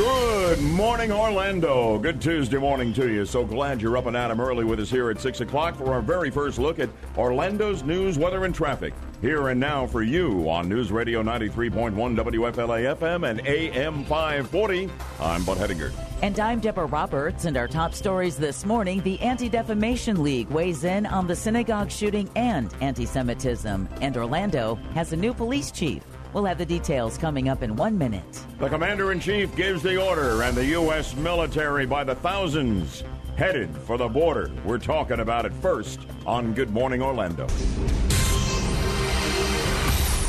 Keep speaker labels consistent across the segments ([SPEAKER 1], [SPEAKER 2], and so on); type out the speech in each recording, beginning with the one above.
[SPEAKER 1] Good morning, Orlando. Good Tuesday morning to you. So glad you're up and at 'em early with us here at 6 o'clock for our very first look at Orlando's news, weather, and traffic. Here and now for you on News Radio 93.1 WFLA FM and AM 540. I'm Bud Hedinger.
[SPEAKER 2] And I'm Deborah Roberts, and our top stories this morning the Anti Defamation League weighs in on the synagogue shooting and anti Semitism, and Orlando has a new police chief. We'll have the details coming up in one minute.
[SPEAKER 1] The Commander in Chief gives the order, and the U.S. military by the thousands headed for the border. We're talking about it first on Good Morning Orlando.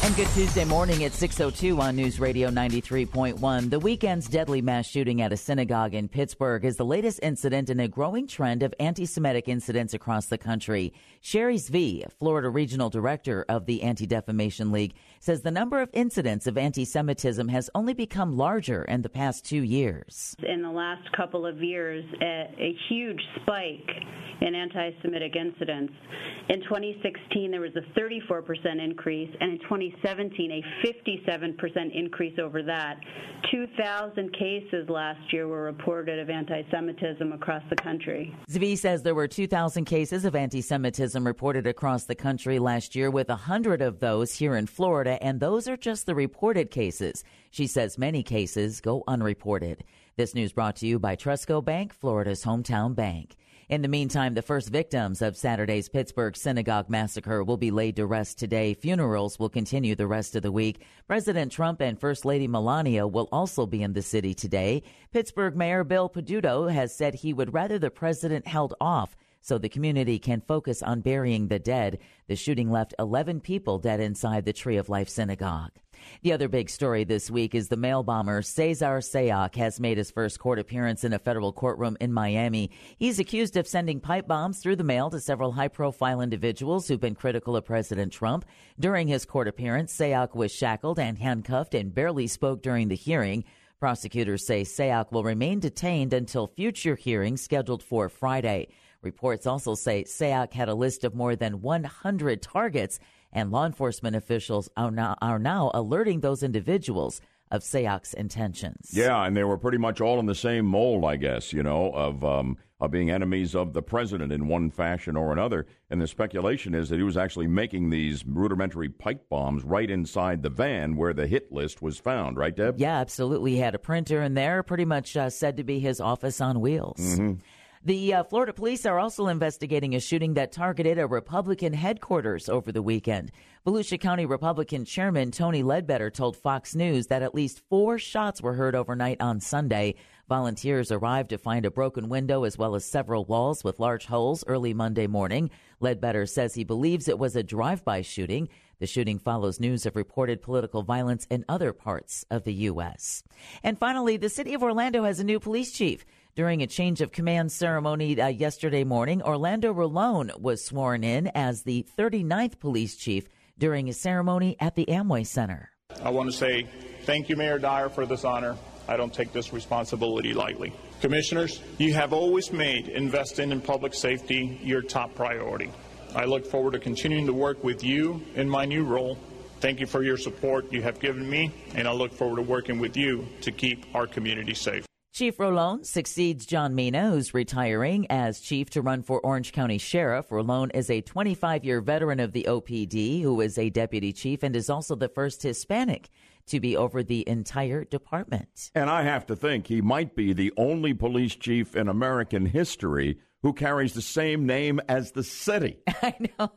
[SPEAKER 2] And good Tuesday morning at 6.02 on News Radio 93.1. The weekend's deadly mass shooting at a synagogue in Pittsburgh is the latest incident in a growing trend of anti-Semitic incidents across the country. Sherry Zvi, Florida Regional Director of the Anti-Defamation League, says the number of incidents of anti-Semitism has only become larger in the past two years.
[SPEAKER 3] In the last couple of years, a, a huge spike in anti-Semitic incidents. In 2016, there was a 34% increase, and in 2017, a 57% increase over that. 2,000 cases last year were reported of anti-Semitism across the country.
[SPEAKER 2] Zvi says there were 2,000 cases of anti-Semitism reported across the country last year, with 100 of those here in Florida, and those are just the reported cases. She says many cases go unreported. This news brought to you by Trustco Bank, Florida's hometown bank. In the meantime, the first victims of Saturday's Pittsburgh synagogue massacre will be laid to rest today. Funerals will continue the rest of the week. President Trump and First Lady Melania will also be in the city today. Pittsburgh Mayor Bill Peduto has said he would rather the president held off so the community can focus on burying the dead. The shooting left 11 people dead inside the Tree of Life synagogue. The other big story this week is the mail bomber Cesar Sayoc has made his first court appearance in a federal courtroom in Miami. He's accused of sending pipe bombs through the mail to several high profile individuals who've been critical of President Trump. During his court appearance, Sayoc was shackled and handcuffed and barely spoke during the hearing. Prosecutors say Sayoc will remain detained until future hearings scheduled for Friday. Reports also say Sayoc had a list of more than 100 targets and law enforcement officials are now, are now alerting those individuals of Sayoc's intentions.
[SPEAKER 1] Yeah, and they were pretty much all in the same mold, I guess, you know, of um, of being enemies of the president in one fashion or another. And the speculation is that he was actually making these rudimentary pipe bombs right inside the van where the hit list was found, right, Deb?
[SPEAKER 2] Yeah, absolutely. He had a printer in there, pretty much uh, said to be his office on wheels.
[SPEAKER 1] Mm-hmm.
[SPEAKER 2] The uh, Florida police are also investigating a shooting that targeted a Republican headquarters over the weekend. Volusia County Republican Chairman Tony Ledbetter told Fox News that at least four shots were heard overnight on Sunday. Volunteers arrived to find a broken window as well as several walls with large holes early Monday morning. Ledbetter says he believes it was a drive by shooting. The shooting follows news of reported political violence in other parts of the U.S. And finally, the city of Orlando has a new police chief. During a change of command ceremony uh, yesterday morning, Orlando Rolón was sworn in as the 39th police chief during a ceremony at the Amway Center.
[SPEAKER 4] I want to say thank you, Mayor Dyer, for this honor. I don't take this responsibility lightly. Commissioners, you have always made investing in public safety your top priority. I look forward to continuing to work with you in my new role. Thank you for your support you have given me, and I look forward to working with you to keep our community safe.
[SPEAKER 2] Chief Rolón succeeds John Mina, who's retiring as chief to run for Orange County Sheriff. Rolón is a 25 year veteran of the OPD who is a deputy chief and is also the first Hispanic to be over the entire department.
[SPEAKER 1] And I have to think he might be the only police chief in American history who carries the same name as the city.
[SPEAKER 2] I know.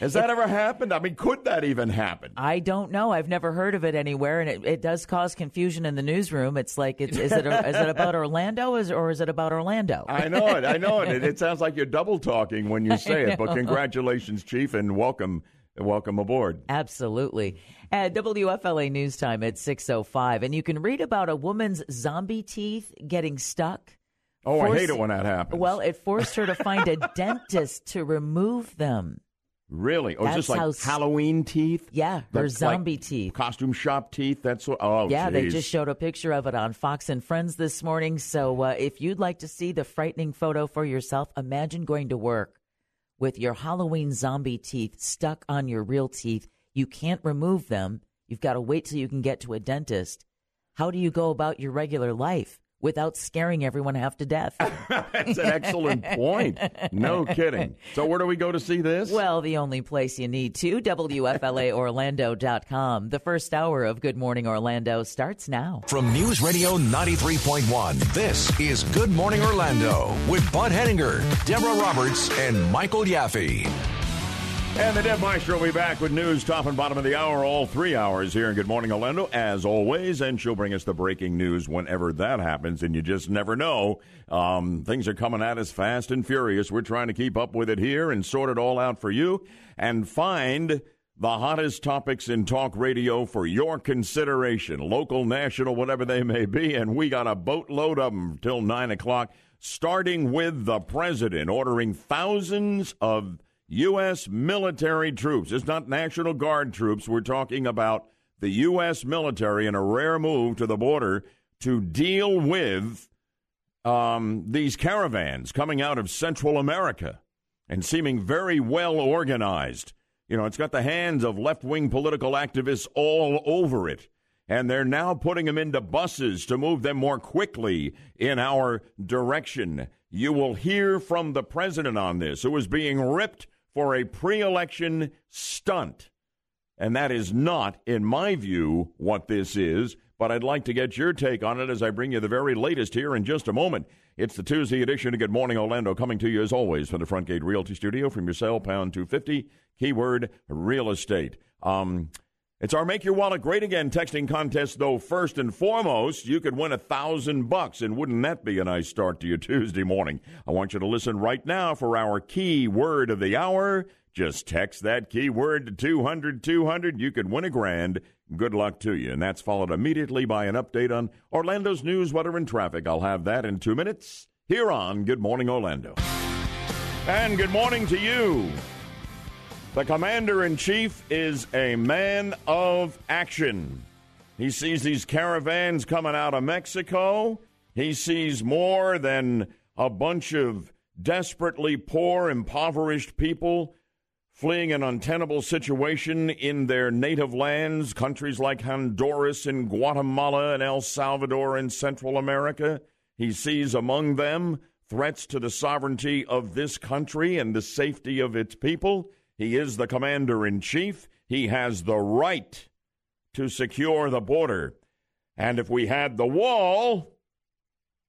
[SPEAKER 1] Has that ever happened? I mean, could that even happen?
[SPEAKER 2] I don't know. I've never heard of it anywhere, and it, it does cause confusion in the newsroom. It's like, it's, is it is it about Orlando, is, or is it about Orlando?
[SPEAKER 1] I know it. I know it. It, it sounds like you're double talking when you say it. But congratulations, Chief, and welcome. Welcome aboard.
[SPEAKER 2] Absolutely. At WFLA News Time at 6.05, and you can read about a woman's zombie teeth getting stuck
[SPEAKER 1] Oh, I hate it when that happens.
[SPEAKER 2] Well, it forced her to find a dentist to remove them.
[SPEAKER 1] Really? Oh, just like Halloween teeth?
[SPEAKER 2] Yeah, her
[SPEAKER 1] That's
[SPEAKER 2] zombie
[SPEAKER 1] like
[SPEAKER 2] teeth.
[SPEAKER 1] Costume shop teeth? That's what. Oh,
[SPEAKER 2] Yeah, they just showed a picture of it on Fox and Friends this morning. So uh, if you'd like to see the frightening photo for yourself, imagine going to work with your Halloween zombie teeth stuck on your real teeth. You can't remove them. You've got to wait till you can get to a dentist. how do you go about your regular life? Without scaring everyone half to death.
[SPEAKER 1] That's an excellent point. No kidding. So, where do we go to see this?
[SPEAKER 2] Well, the only place you need to, WFLAOrlando.com. The first hour of Good Morning Orlando starts now.
[SPEAKER 5] From News Radio 93.1, this is Good Morning Orlando with Bud Hedinger, Deborah Roberts, and Michael Yaffee.
[SPEAKER 1] And the Deb Maestro will be back with news top and bottom of the hour, all three hours here in Good Morning Orlando, as always. And she'll bring us the breaking news whenever that happens. And you just never know. Um, things are coming at us fast and furious. We're trying to keep up with it here and sort it all out for you and find the hottest topics in talk radio for your consideration, local, national, whatever they may be. And we got a boatload of them till 9 o'clock, starting with the president ordering thousands of U.S. military troops. It's not National Guard troops. We're talking about the U.S. military in a rare move to the border to deal with um, these caravans coming out of Central America and seeming very well organized. You know, it's got the hands of left wing political activists all over it. And they're now putting them into buses to move them more quickly in our direction. You will hear from the president on this, who is being ripped for a pre election stunt. And that is not, in my view, what this is. But I'd like to get your take on it as I bring you the very latest here in just a moment. It's the Tuesday edition of Good Morning Orlando, coming to you as always from the Front Gate Realty Studio from your cell, pound 250, keyword real estate. Um, it's our Make Your Wallet Great Again texting contest, though. First and foremost, you could win a thousand bucks, and wouldn't that be a nice start to your Tuesday morning? I want you to listen right now for our key word of the hour. Just text that keyword to 200 200. You could win a grand. Good luck to you. And that's followed immediately by an update on Orlando's news, weather, and traffic. I'll have that in two minutes here on Good Morning Orlando. And good morning to you. The commander in chief is a man of action. He sees these caravans coming out of Mexico. He sees more than a bunch of desperately poor, impoverished people fleeing an untenable situation in their native lands, countries like Honduras and Guatemala and El Salvador in Central America. He sees among them threats to the sovereignty of this country and the safety of its people. He is the commander in chief. He has the right to secure the border. And if we had the wall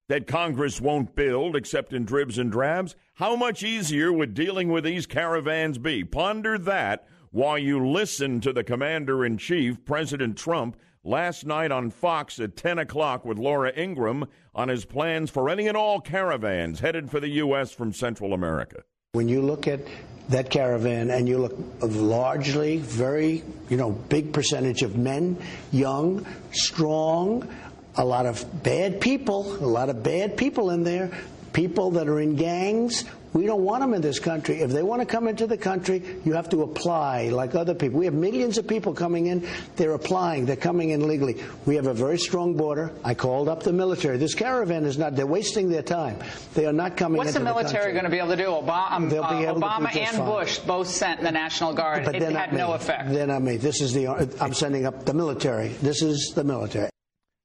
[SPEAKER 1] that Congress won't build except in dribs and drabs, how much easier would dealing with these caravans be? Ponder that while you listen to the commander in chief, President Trump, last night on Fox at 10 o'clock with Laura Ingraham on his plans for any and all caravans headed for the U.S. from Central America.
[SPEAKER 6] When you look at that caravan and you look largely very, you know, big percentage of men, young, strong, a lot of bad people, a lot of bad people in there, people that are in gangs, we don't want them in this country. If they want to come into the country, you have to apply like other people. We have millions of people coming in. They're applying. They're coming in legally. We have a very strong border. I called up the military. This caravan is not, they're wasting their time. They are not coming
[SPEAKER 7] What's
[SPEAKER 6] the
[SPEAKER 7] military
[SPEAKER 6] the
[SPEAKER 7] going to be able to do? Obama, um, uh, Obama and fine. Bush both sent the National Guard.
[SPEAKER 6] But
[SPEAKER 7] it had no effect.
[SPEAKER 6] They're not me. This is the, I'm sending up the military. This is the military.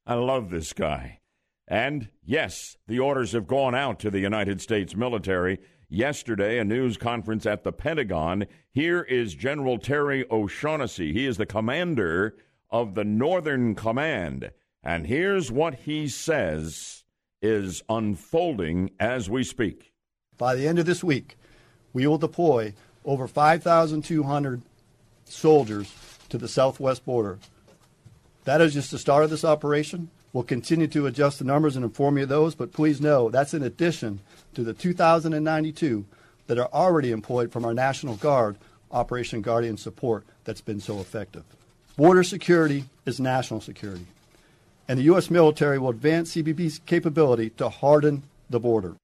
[SPEAKER 1] I love this guy. And yes, the orders have gone out to the United States military yesterday, a news conference at the Pentagon. Here is General Terry O'Shaughnessy. He is the commander of the Northern Command. And here's what he says is unfolding as we speak.
[SPEAKER 8] By the end of this week, we will deploy over 5,200 soldiers to the southwest border. That is just the start of this operation. We'll continue to adjust the numbers and inform you of those, but please know that's in addition to the 2,092 that are already employed from our National Guard Operation Guardian support that's been so effective. Border security is national security, and the U.S. military will advance CBP's capability to harden the border.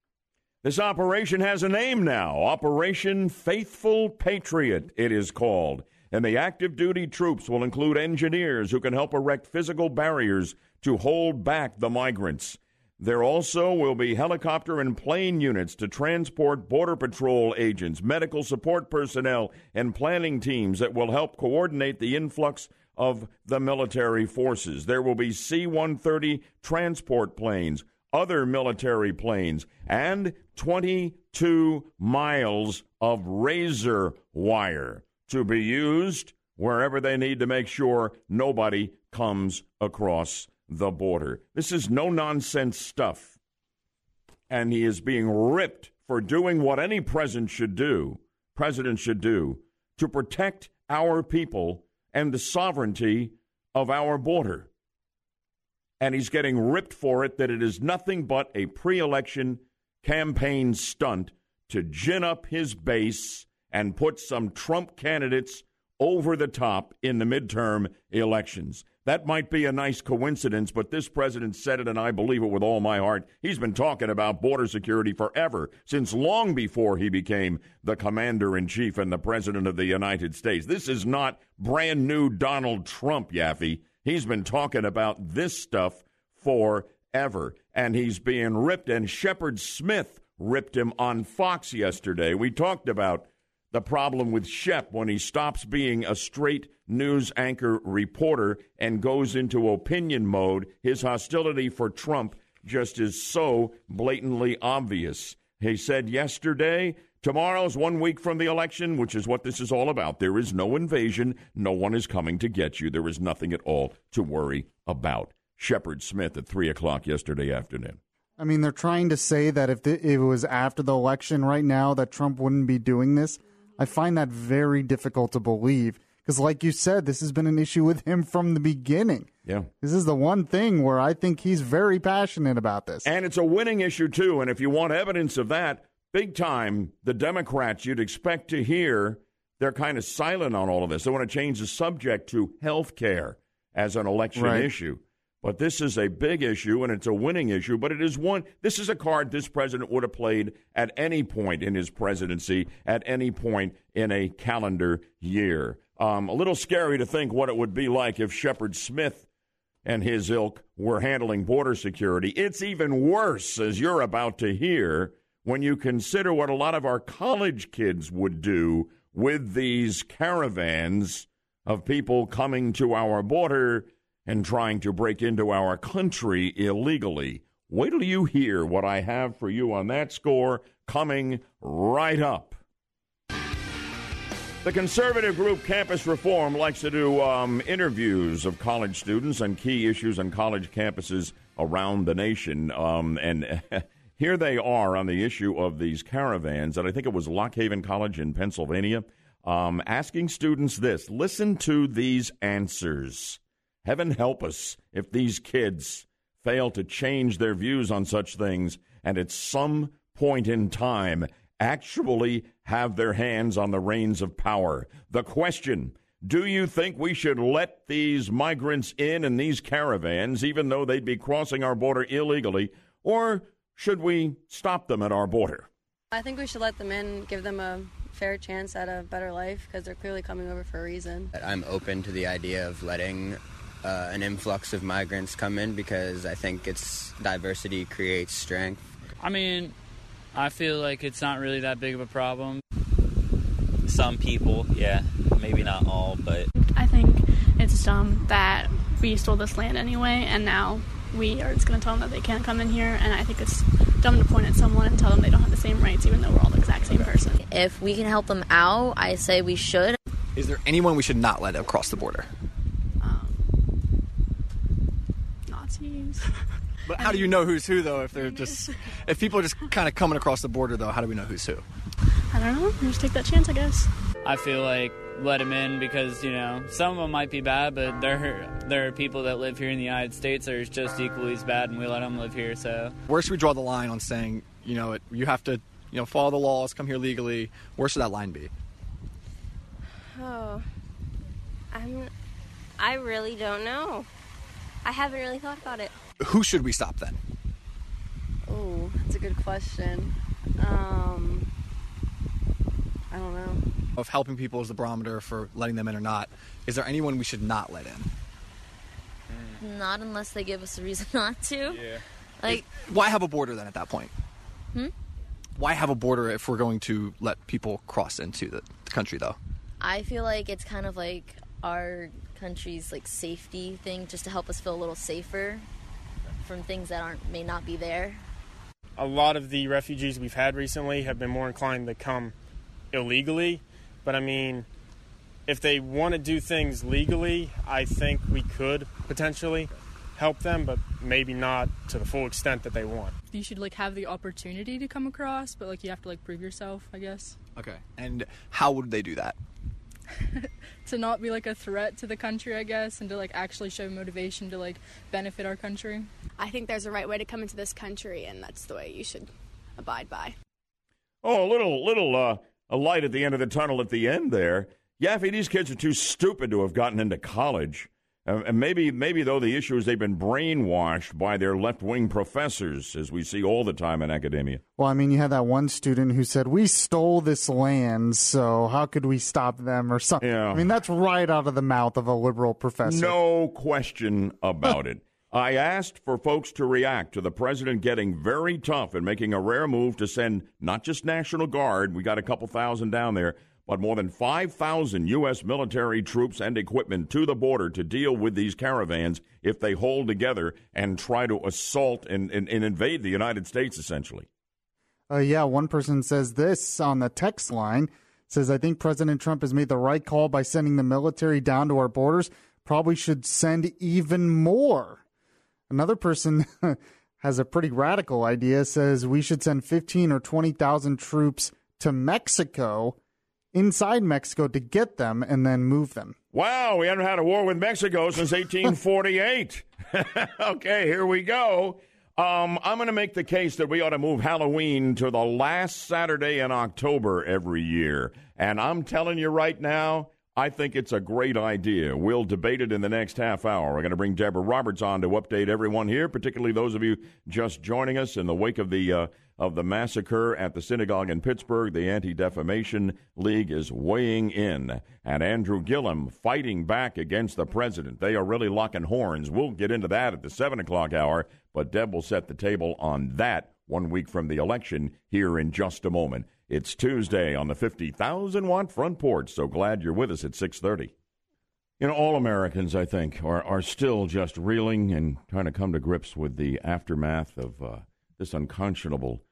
[SPEAKER 1] This operation has a name now Operation Faithful Patriot, it is called. And the active duty troops will include engineers who can help erect physical barriers to hold back the migrants. There also will be helicopter and plane units to transport Border Patrol agents, medical support personnel, and planning teams that will help coordinate the influx of the military forces. There will be C 130 transport planes, other military planes, and 22 miles of razor wire to be used wherever they need to make sure nobody comes across the border. This is no nonsense stuff. And he is being ripped for doing what any president should do, president should do, to protect our people and the sovereignty of our border. And he's getting ripped for it that it is nothing but a pre election campaign stunt to gin up his base and put some Trump candidates over the top in the midterm elections. That might be a nice coincidence, but this president said it, and I believe it with all my heart. He's been talking about border security forever, since long before he became the commander in chief and the president of the United States. This is not brand new Donald Trump, Yaffee. He's been talking about this stuff forever, and he's being ripped. And Shepard Smith ripped him on Fox yesterday. We talked about the problem with Shep when he stops being a straight news anchor reporter and goes into opinion mode. His hostility for Trump just is so blatantly obvious. He said yesterday, tomorrow's one week from the election, which is what this is all about. There is no invasion. No one is coming to get you. There is nothing at all to worry about. Shepard Smith at 3 o'clock yesterday afternoon.
[SPEAKER 9] I mean, they're trying to say that if it was after the election right now, that Trump wouldn't be doing this. I find that very difficult to believe because, like you said, this has been an issue with him from the beginning.
[SPEAKER 1] Yeah.
[SPEAKER 9] This is the one thing where I think he's very passionate about this.
[SPEAKER 1] And it's a winning issue, too. And if you want evidence of that, big time, the Democrats you'd expect to hear, they're kind of silent on all of this. They want to change the subject to health care as an election right. issue. But this is a big issue and it's a winning issue, but it is one this is a card this president would have played at any point in his presidency, at any point in a calendar year. Um, a little scary to think what it would be like if Shepard Smith and his ilk were handling border security. It's even worse, as you're about to hear, when you consider what a lot of our college kids would do with these caravans of people coming to our border and trying to break into our country illegally. Wait till you hear what I have for you on that score coming right up. The conservative group Campus Reform likes to do um, interviews of college students on key issues on college campuses around the nation. Um, and here they are on the issue of these caravans. And I think it was Lock Haven College in Pennsylvania um, asking students this listen to these answers. Heaven help us if these kids fail to change their views on such things and at some point in time actually have their hands on the reins of power. The question do you think we should let these migrants in in these caravans, even though they'd be crossing our border illegally, or should we stop them at our border?
[SPEAKER 10] I think we should let them in, give them a fair chance at a better life because they're clearly coming over for a reason.
[SPEAKER 11] I'm open to the idea of letting uh, an influx of migrants come in because I think it's diversity creates strength.
[SPEAKER 12] I mean, I feel like it's not really that big of a problem.
[SPEAKER 13] Some people, yeah, maybe not all, but
[SPEAKER 14] I think it's dumb that we stole this land anyway, and now we are just going to tell them that they can't come in here. And I think it's dumb to point at someone and tell them they don't have the same rights, even though we're all the exact same person.
[SPEAKER 15] If we can help them out, I say we should.
[SPEAKER 16] Is there anyone we should not let across the border? But how do you know who's who though? If they're just if people are just kind of coming across the border though, how do we know who's who?
[SPEAKER 14] I don't know. Just take that chance, I guess.
[SPEAKER 12] I feel like let them in because you know some of them might be bad, but there there are people that live here in the United States that are just equally as bad, and we let them live here. So
[SPEAKER 16] where should we draw the line on saying you know it, you have to you know follow the laws, come here legally? Where should that line be?
[SPEAKER 17] Oh, I'm. I really don't know. I haven't really thought about it.
[SPEAKER 16] Who should we stop then?
[SPEAKER 10] Oh, that's a good question. Um, I don't know.
[SPEAKER 16] Of helping people as the barometer for letting them in or not, is there anyone we should not let in?
[SPEAKER 15] Not unless they give us a reason not to.
[SPEAKER 16] Yeah.
[SPEAKER 15] Like,
[SPEAKER 16] why have a border then at that point?
[SPEAKER 15] Hmm?
[SPEAKER 16] Why have a border if we're going to let people cross into the, the country, though?
[SPEAKER 15] I feel like it's kind of like our country's like safety thing, just to help us feel a little safer from things that aren't may not be there.
[SPEAKER 18] A lot of the refugees we've had recently have been more inclined to come illegally, but I mean, if they want to do things legally, I think we could potentially help them, but maybe not to the full extent that they want.
[SPEAKER 19] You should like have the opportunity to come across, but like you have to like prove yourself, I guess.
[SPEAKER 16] Okay. And how would they do that?
[SPEAKER 19] to not be like a threat to the country, I guess, and to like actually show motivation to like benefit our country.
[SPEAKER 20] I think there's a right way to come into this country, and that's the way you should abide by.
[SPEAKER 1] Oh, a little, little, uh, a light at the end of the tunnel at the end there. Yaffee, these kids are too stupid to have gotten into college. Uh, and maybe, maybe though, the issue is they've been brainwashed by their left wing professors, as we see all the time in academia.
[SPEAKER 9] Well, I mean, you had that one student who said, "We stole this land, so how could we stop them?" or something.
[SPEAKER 1] Yeah.
[SPEAKER 9] I mean, that's right out of the mouth of a liberal professor.
[SPEAKER 1] No question about it. I asked for folks to react to the president getting very tough and making a rare move to send not just National Guard, we got a couple thousand down there, but more than 5,000 U.S. military troops and equipment to the border to deal with these caravans if they hold together and try to assault and, and, and invade the United States, essentially.
[SPEAKER 9] Uh, yeah, one person says this on the text line says, I think President Trump has made the right call by sending the military down to our borders. Probably should send even more. Another person has a pretty radical idea, says we should send 15 or 20,000 troops to Mexico inside Mexico to get them and then move them.
[SPEAKER 1] Wow, we haven't had a war with Mexico since 1848. okay, here we go. Um, I'm going to make the case that we ought to move Halloween to the last Saturday in October every year. And I'm telling you right now, I think it's a great idea. We'll debate it in the next half hour. We're going to bring Deborah Roberts on to update everyone here, particularly those of you just joining us in the wake of the uh, of the massacre at the synagogue in Pittsburgh. The Anti Defamation League is weighing in, and Andrew Gillum fighting back against the president. They are really locking horns. We'll get into that at the seven o'clock hour, but Deb will set the table on that one week from the election here in just a moment. It's Tuesday on the 50,000 watt front porch. So glad you're with us at 6:30. You know, all Americans, I think, are are still just reeling and trying to come to grips with the aftermath of uh, this unconscionable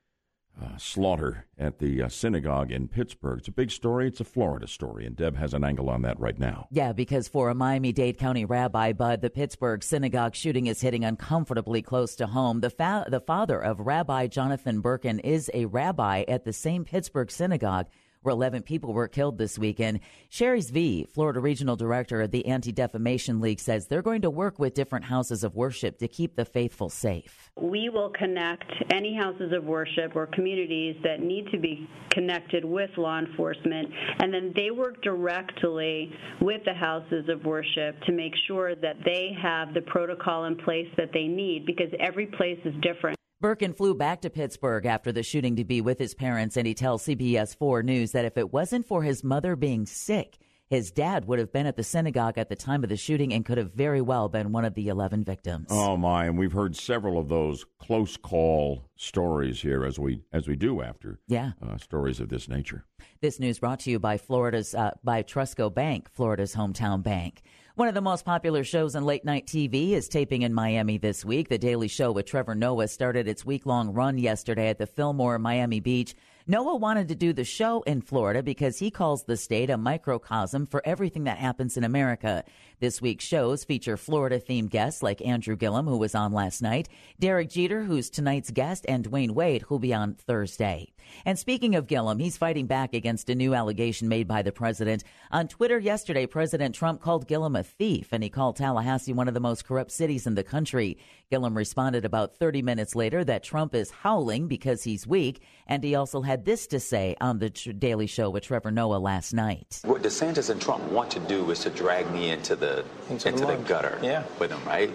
[SPEAKER 1] uh, slaughter at the uh, synagogue in Pittsburgh. It's a big story. It's a Florida story, and Deb has an angle on that right now.
[SPEAKER 2] Yeah, because for a Miami Dade County rabbi, Bud, the Pittsburgh synagogue shooting is hitting uncomfortably close to home. The, fa- the father of Rabbi Jonathan Berkun is a rabbi at the same Pittsburgh synagogue where 11 people were killed this weekend. Sherry V, Florida Regional Director of the Anti Defamation League, says they're going to work with different houses of worship to keep the faithful safe.
[SPEAKER 3] We will connect any houses of worship or communities that need to be connected with law enforcement, and then they work directly with the houses of worship to make sure that they have the protocol in place that they need because every place is different.
[SPEAKER 2] Berkun flew back to Pittsburgh after the shooting to be with his parents, and he tells CBS 4 News that if it wasn't for his mother being sick, his dad would have been at the synagogue at the time of the shooting and could have very well been one of the 11 victims.
[SPEAKER 1] Oh my, and we've heard several of those close call stories here as we as we do after
[SPEAKER 2] yeah.
[SPEAKER 1] Uh, stories of this nature.
[SPEAKER 2] This news brought to you by Florida's uh, by Trustco Bank, Florida's hometown bank. One of the most popular shows on late night TV is taping in Miami this week. The Daily Show with Trevor Noah started its week long run yesterday at the Fillmore Miami Beach. Noah wanted to do the show in Florida because he calls the state a microcosm for everything that happens in America. This week's shows feature Florida themed guests like Andrew Gillum, who was on last night, Derek Jeter, who's tonight's guest, and Dwyane Wade, who'll be on Thursday. And speaking of Gillum, he's fighting back against a new allegation made by the president. On Twitter yesterday, President Trump called Gillum a thief and he called Tallahassee one of the most corrupt cities in the country. Gillum responded about 30 minutes later that Trump is howling because he's weak, and he also had this to say on the Daily Show with Trevor Noah last night.
[SPEAKER 21] What DeSantis and Trump want to do is to drag me into the into, into the, the, gutter
[SPEAKER 22] yeah.
[SPEAKER 21] with them, right?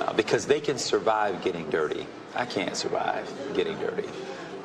[SPEAKER 21] Uh, because they can survive getting dirty. I can't survive getting dirty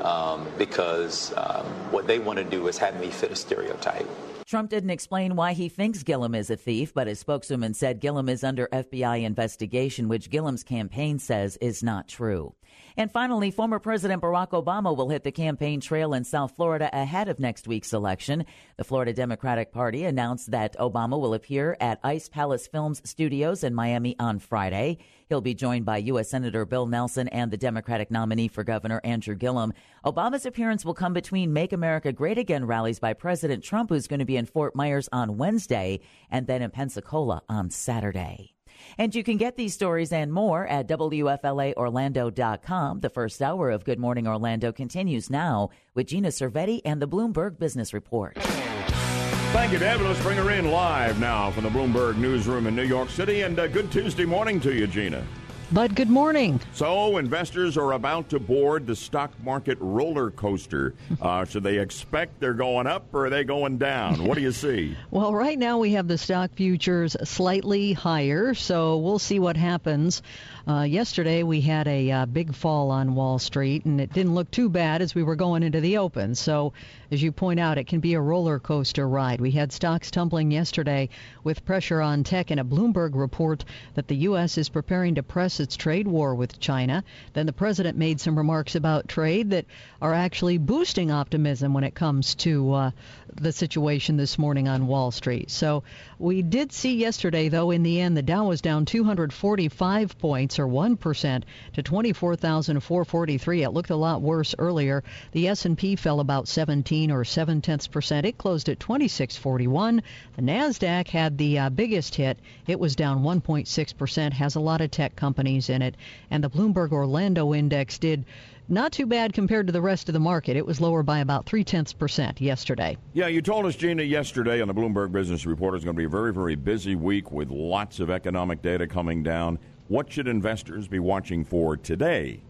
[SPEAKER 21] um, because um, what they want to do is have me fit a stereotype.
[SPEAKER 2] Trump didn't explain why he thinks Gillum is a thief, but his spokeswoman said Gillum is under FBI investigation, which Gillum's campaign says is not true. And finally, former President Barack Obama will hit the campaign trail in South Florida ahead of next week's election. The Florida Democratic Party announced that Obama will appear at Ice Palace Films Studios in Miami on Friday. He'll be joined by U.S. Senator Bill Nelson and the Democratic nominee for governor Andrew Gillum. Obama's appearance will come between Make America Great Again rallies by President Trump, who's going to be in Fort Myers on Wednesday, and then in Pensacola on Saturday. And you can get these stories and more at WFLAOrlando.com. The first hour of Good Morning Orlando continues now with Gina Cervetti and the Bloomberg Business Report.
[SPEAKER 1] Thank you, Deb. Let's bring her in live now from the Bloomberg Newsroom in New York City. And uh, good Tuesday morning to you, Gina.
[SPEAKER 23] Bud, good morning.
[SPEAKER 1] So, investors are about to board the stock market roller coaster. Uh, should they expect they're going up or are they going down? What do you see?
[SPEAKER 23] well, right now we have the stock futures slightly higher, so we'll see what happens. Uh, yesterday we had a uh, big fall on Wall Street, and it didn't look too bad as we were going into the open. So, as you point out, it can be a roller coaster ride. We had stocks tumbling yesterday with pressure on tech, and a Bloomberg report that the U.S. is preparing to press its trade war with China. Then the president made some remarks about trade that are actually boosting optimism when it comes to uh, the situation this morning on Wall Street. So we did see yesterday, though, in the end, the Dow was down 245 points or 1% to 24,443. It looked a lot worse earlier. The S&P fell about 17 or 7 tenths percent. It closed at 2641. The Nasdaq had the uh, biggest hit. It was down 1.6 percent. Has a lot of tech companies in it, and the Bloomberg Orlando Index did not too bad compared to the rest of the market. It was lower by about three tenths percent yesterday.
[SPEAKER 1] Yeah, you told us, Gina, yesterday on the Bloomberg Business Report it's going to be a very, very busy week with lots of economic data coming down. What should investors be watching for today?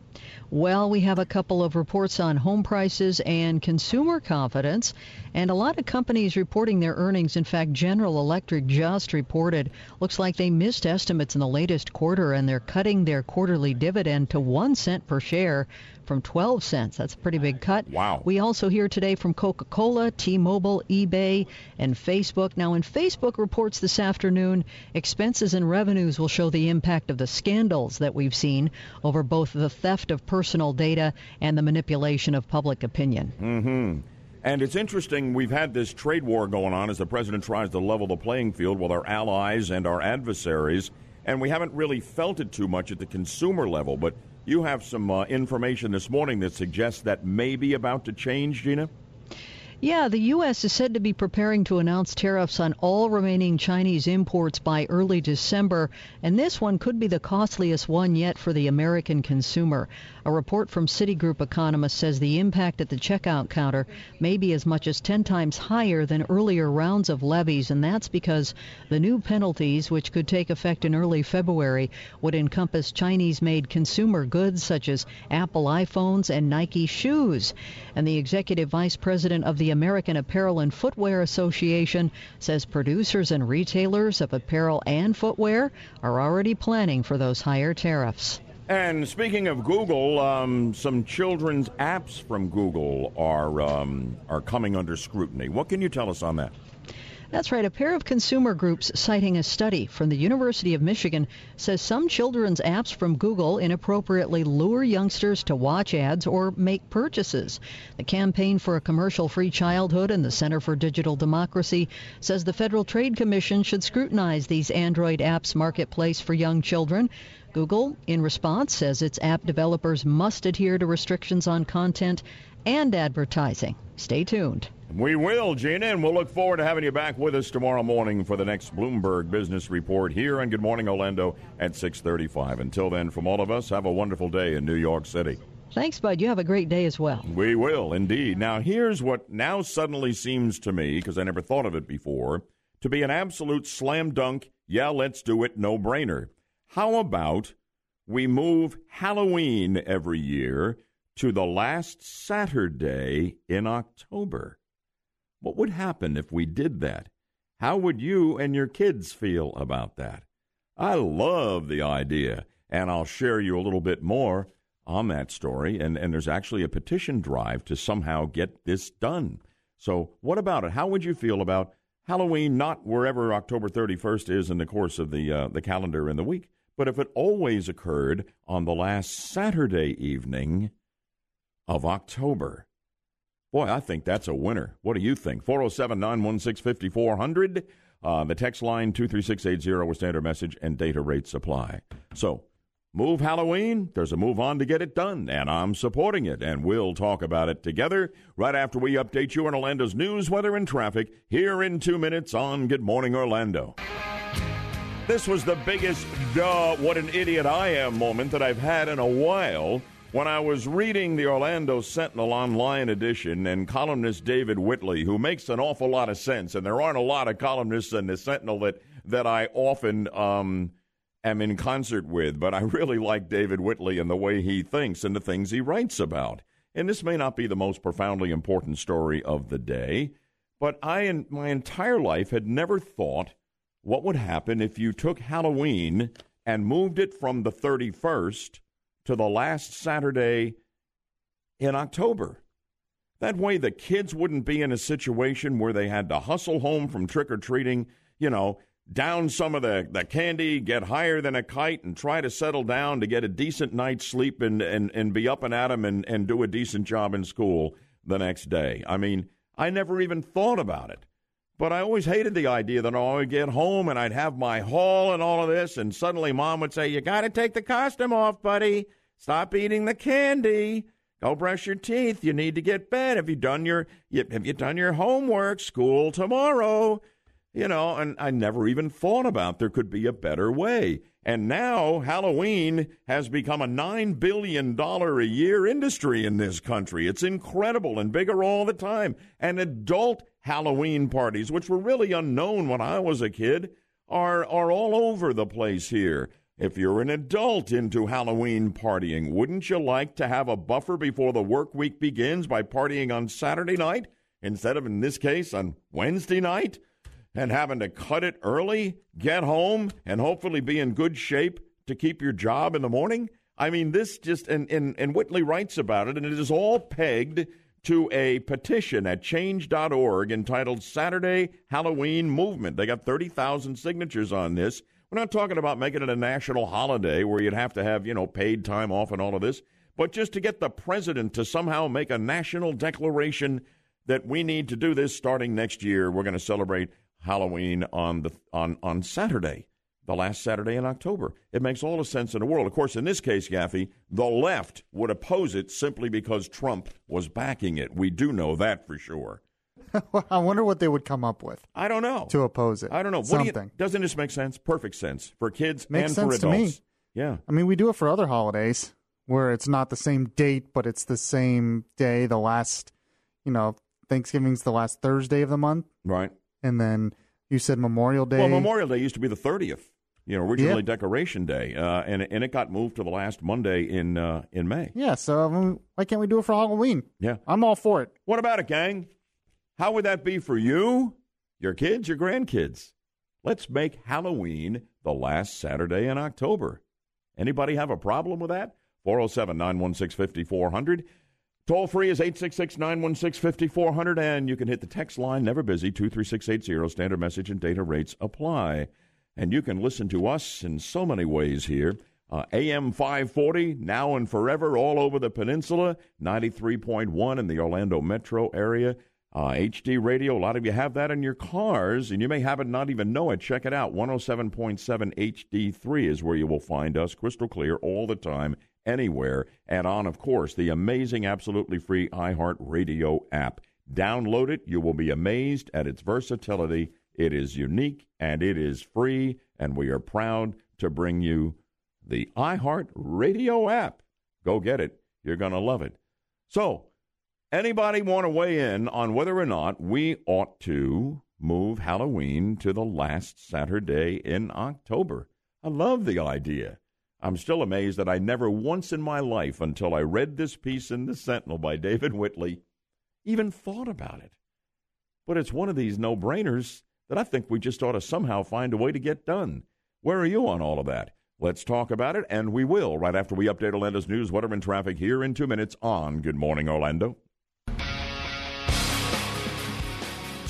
[SPEAKER 23] Well, we have a couple of reports on home prices and consumer confidence, and a lot of companies reporting their earnings. In fact, General Electric just reported looks like they missed estimates in the latest quarter, and they're cutting their quarterly dividend to one cent per share from 12 cents. That's a pretty big cut.
[SPEAKER 1] Wow.
[SPEAKER 23] We also hear today from Coca Cola, T Mobile, eBay, and Facebook. Now, in Facebook reports this afternoon, expenses and revenues will show the impact of the scandals that we've seen over both the theft of personal data and the manipulation of public opinion.
[SPEAKER 1] Mm-hmm. And it's interesting, we've had this trade war going on as the president tries to level the playing field with our allies and our adversaries. And we haven't really felt it too much at the consumer level. But you have some uh, information this morning that suggests that may be about to change, Gina?
[SPEAKER 23] Yeah, the U.S. is said to be preparing to announce tariffs on all remaining Chinese imports by early December, and this one could be the costliest one yet for the American consumer. A report from Citigroup economists says the impact at the checkout counter may be as much as 10 times higher than earlier rounds of levies, and that's because the new penalties, which could take effect in early February, would encompass Chinese made consumer goods such as Apple iPhones and Nike shoes. And the executive vice president of the the American Apparel and Footwear Association says producers and retailers of apparel and footwear are already planning for those higher tariffs.
[SPEAKER 1] And speaking of Google, um, some children's apps from Google are um, are coming under scrutiny. What can you tell us on that?
[SPEAKER 23] That's right. A pair of consumer groups citing a study from the University of Michigan says some children's apps from Google inappropriately lure youngsters to watch ads or make purchases. The Campaign for a Commercial Free Childhood and the Center for Digital Democracy says the Federal Trade Commission should scrutinize these Android apps marketplace for young children. Google, in response, says its app developers must adhere to restrictions on content and advertising. Stay tuned.
[SPEAKER 1] We will, Gina, and we'll look forward to having you back with us tomorrow morning for the next Bloomberg Business Report here on Good Morning Orlando at 6:35. Until then, from all of us, have a wonderful day in New York City.
[SPEAKER 23] Thanks, Bud. You have a great day as well.
[SPEAKER 1] We will, indeed. Now, here's what now suddenly seems to me, because I never thought of it before, to be an absolute slam dunk, yeah, let's do it, no brainer. How about we move Halloween every year to the last Saturday in October? What would happen if we did that? How would you and your kids feel about that? I love the idea, and I'll share you a little bit more on that story. And, and there's actually a petition drive to somehow get this done. So, what about it? How would you feel about Halloween not wherever October 31st is in the course of the uh, the calendar in the week, but if it always occurred on the last Saturday evening of October. Boy, I think that's a winner. What do you think? 407 916 5400. Uh, the text line 23680 with standard message and data rate supply. So, move Halloween. There's a move on to get it done, and I'm supporting it. And we'll talk about it together right after we update you on Orlando's news, weather, and traffic here in two minutes on Good Morning Orlando. This was the biggest duh, what an idiot I am moment that I've had in a while when I was reading the Orlando Sentinel online edition and columnist David Whitley, who makes an awful lot of sense, and there aren't a lot of columnists in the Sentinel that that I often um, am in concert with, but I really like David Whitley and the way he thinks and the things he writes about. And this may not be the most profoundly important story of the day, but I, in my entire life, had never thought what would happen if you took Halloween and moved it from the 31st to the last Saturday in October. That way, the kids wouldn't be in a situation where they had to hustle home from trick or treating, you know, down some of the, the candy, get higher than a kite, and try to settle down to get a decent night's sleep and, and, and be up and at 'em and, and do a decent job in school the next day. I mean, I never even thought about it. But I always hated the idea that oh, I would get home and I'd have my haul and all of this, and suddenly mom would say, You got to take the costume off, buddy. Stop eating the candy. Go brush your teeth. You need to get bed. Have you done your have you done your homework? School tomorrow. You know, and I never even thought about there could be a better way. And now Halloween has become a $9 billion a year industry in this country. It's incredible and bigger all the time. And adult Halloween parties, which were really unknown when I was a kid, are, are all over the place here. If you're an adult into Halloween partying, wouldn't you like to have a buffer before the work week begins by partying on Saturday night instead of, in this case, on Wednesday night? And having to cut it early, get home, and hopefully be in good shape to keep your job in the morning? I mean, this just, and, and, and Whitley writes about it, and it is all pegged to a petition at change.org entitled Saturday Halloween Movement. They got 30,000 signatures on this. We're not talking about making it a national holiday where you'd have to have, you know, paid time off and all of this, but just to get the president to somehow make a national declaration that we need to do this starting next year. We're going to celebrate Halloween on the on on Saturday, the last Saturday in October. It makes all the sense in the world. Of course, in this case, Yaffee, the left would oppose it simply because Trump was backing it. We do know that for sure.
[SPEAKER 9] I wonder what they would come up with.
[SPEAKER 1] I don't know
[SPEAKER 9] to oppose it.
[SPEAKER 1] I don't know.
[SPEAKER 9] Something
[SPEAKER 1] Do you, doesn't this make sense? Perfect sense for kids
[SPEAKER 9] Makes
[SPEAKER 1] and
[SPEAKER 9] sense
[SPEAKER 1] for adults.
[SPEAKER 9] to me.
[SPEAKER 1] Yeah.
[SPEAKER 9] I mean, we do it for other holidays where it's not the same date, but it's the same day. The last, you know, Thanksgiving's the last Thursday of the month,
[SPEAKER 1] right?
[SPEAKER 9] And then you said Memorial Day.
[SPEAKER 1] Well, Memorial Day used to be the thirtieth. You know, originally
[SPEAKER 9] Yeah.
[SPEAKER 1] Decoration Day, uh, and and it got moved to the last Monday in uh, in May.
[SPEAKER 9] Yeah, so mean, why can't we do it for Halloween?
[SPEAKER 1] Yeah,
[SPEAKER 9] I'm all for it.
[SPEAKER 1] What about it, gang? How would that be for you, your kids, your grandkids? Let's make Halloween the last Saturday in October. Anybody have a problem with that? 407 916 5400. Toll free is 866 916 5400, and you can hit the text line, never busy, 23680. Standard message and data rates apply. And you can listen to us in so many ways here. Uh, AM 540, now and forever, all over the peninsula, 93.1 in the Orlando metro area. Uh, HD radio, a lot of you have that in your cars, and you may have it not even know it. Check it out. 107.7 HD3 is where you will find us, crystal clear all the time, anywhere, and on, of course, the amazing, absolutely free iHeart Radio app. Download it. You will be amazed at its versatility. It is unique and it is free, and we are proud to bring you the iHeart Radio app. Go get it. You're going to love it. So, anybody want to weigh in on whether or not we ought to move Halloween to the last Saturday in October? I love the idea. I'm still amazed that I never once in my life, until I read this piece in the Sentinel by David Whitley, even thought about it. But it's one of these no brainers that I think we just ought to somehow find a way to get done. Where are you on all of that? Let's talk about it, and we will right after we update Orlando's news, weather, and traffic here in two minutes on Good Morning Orlando.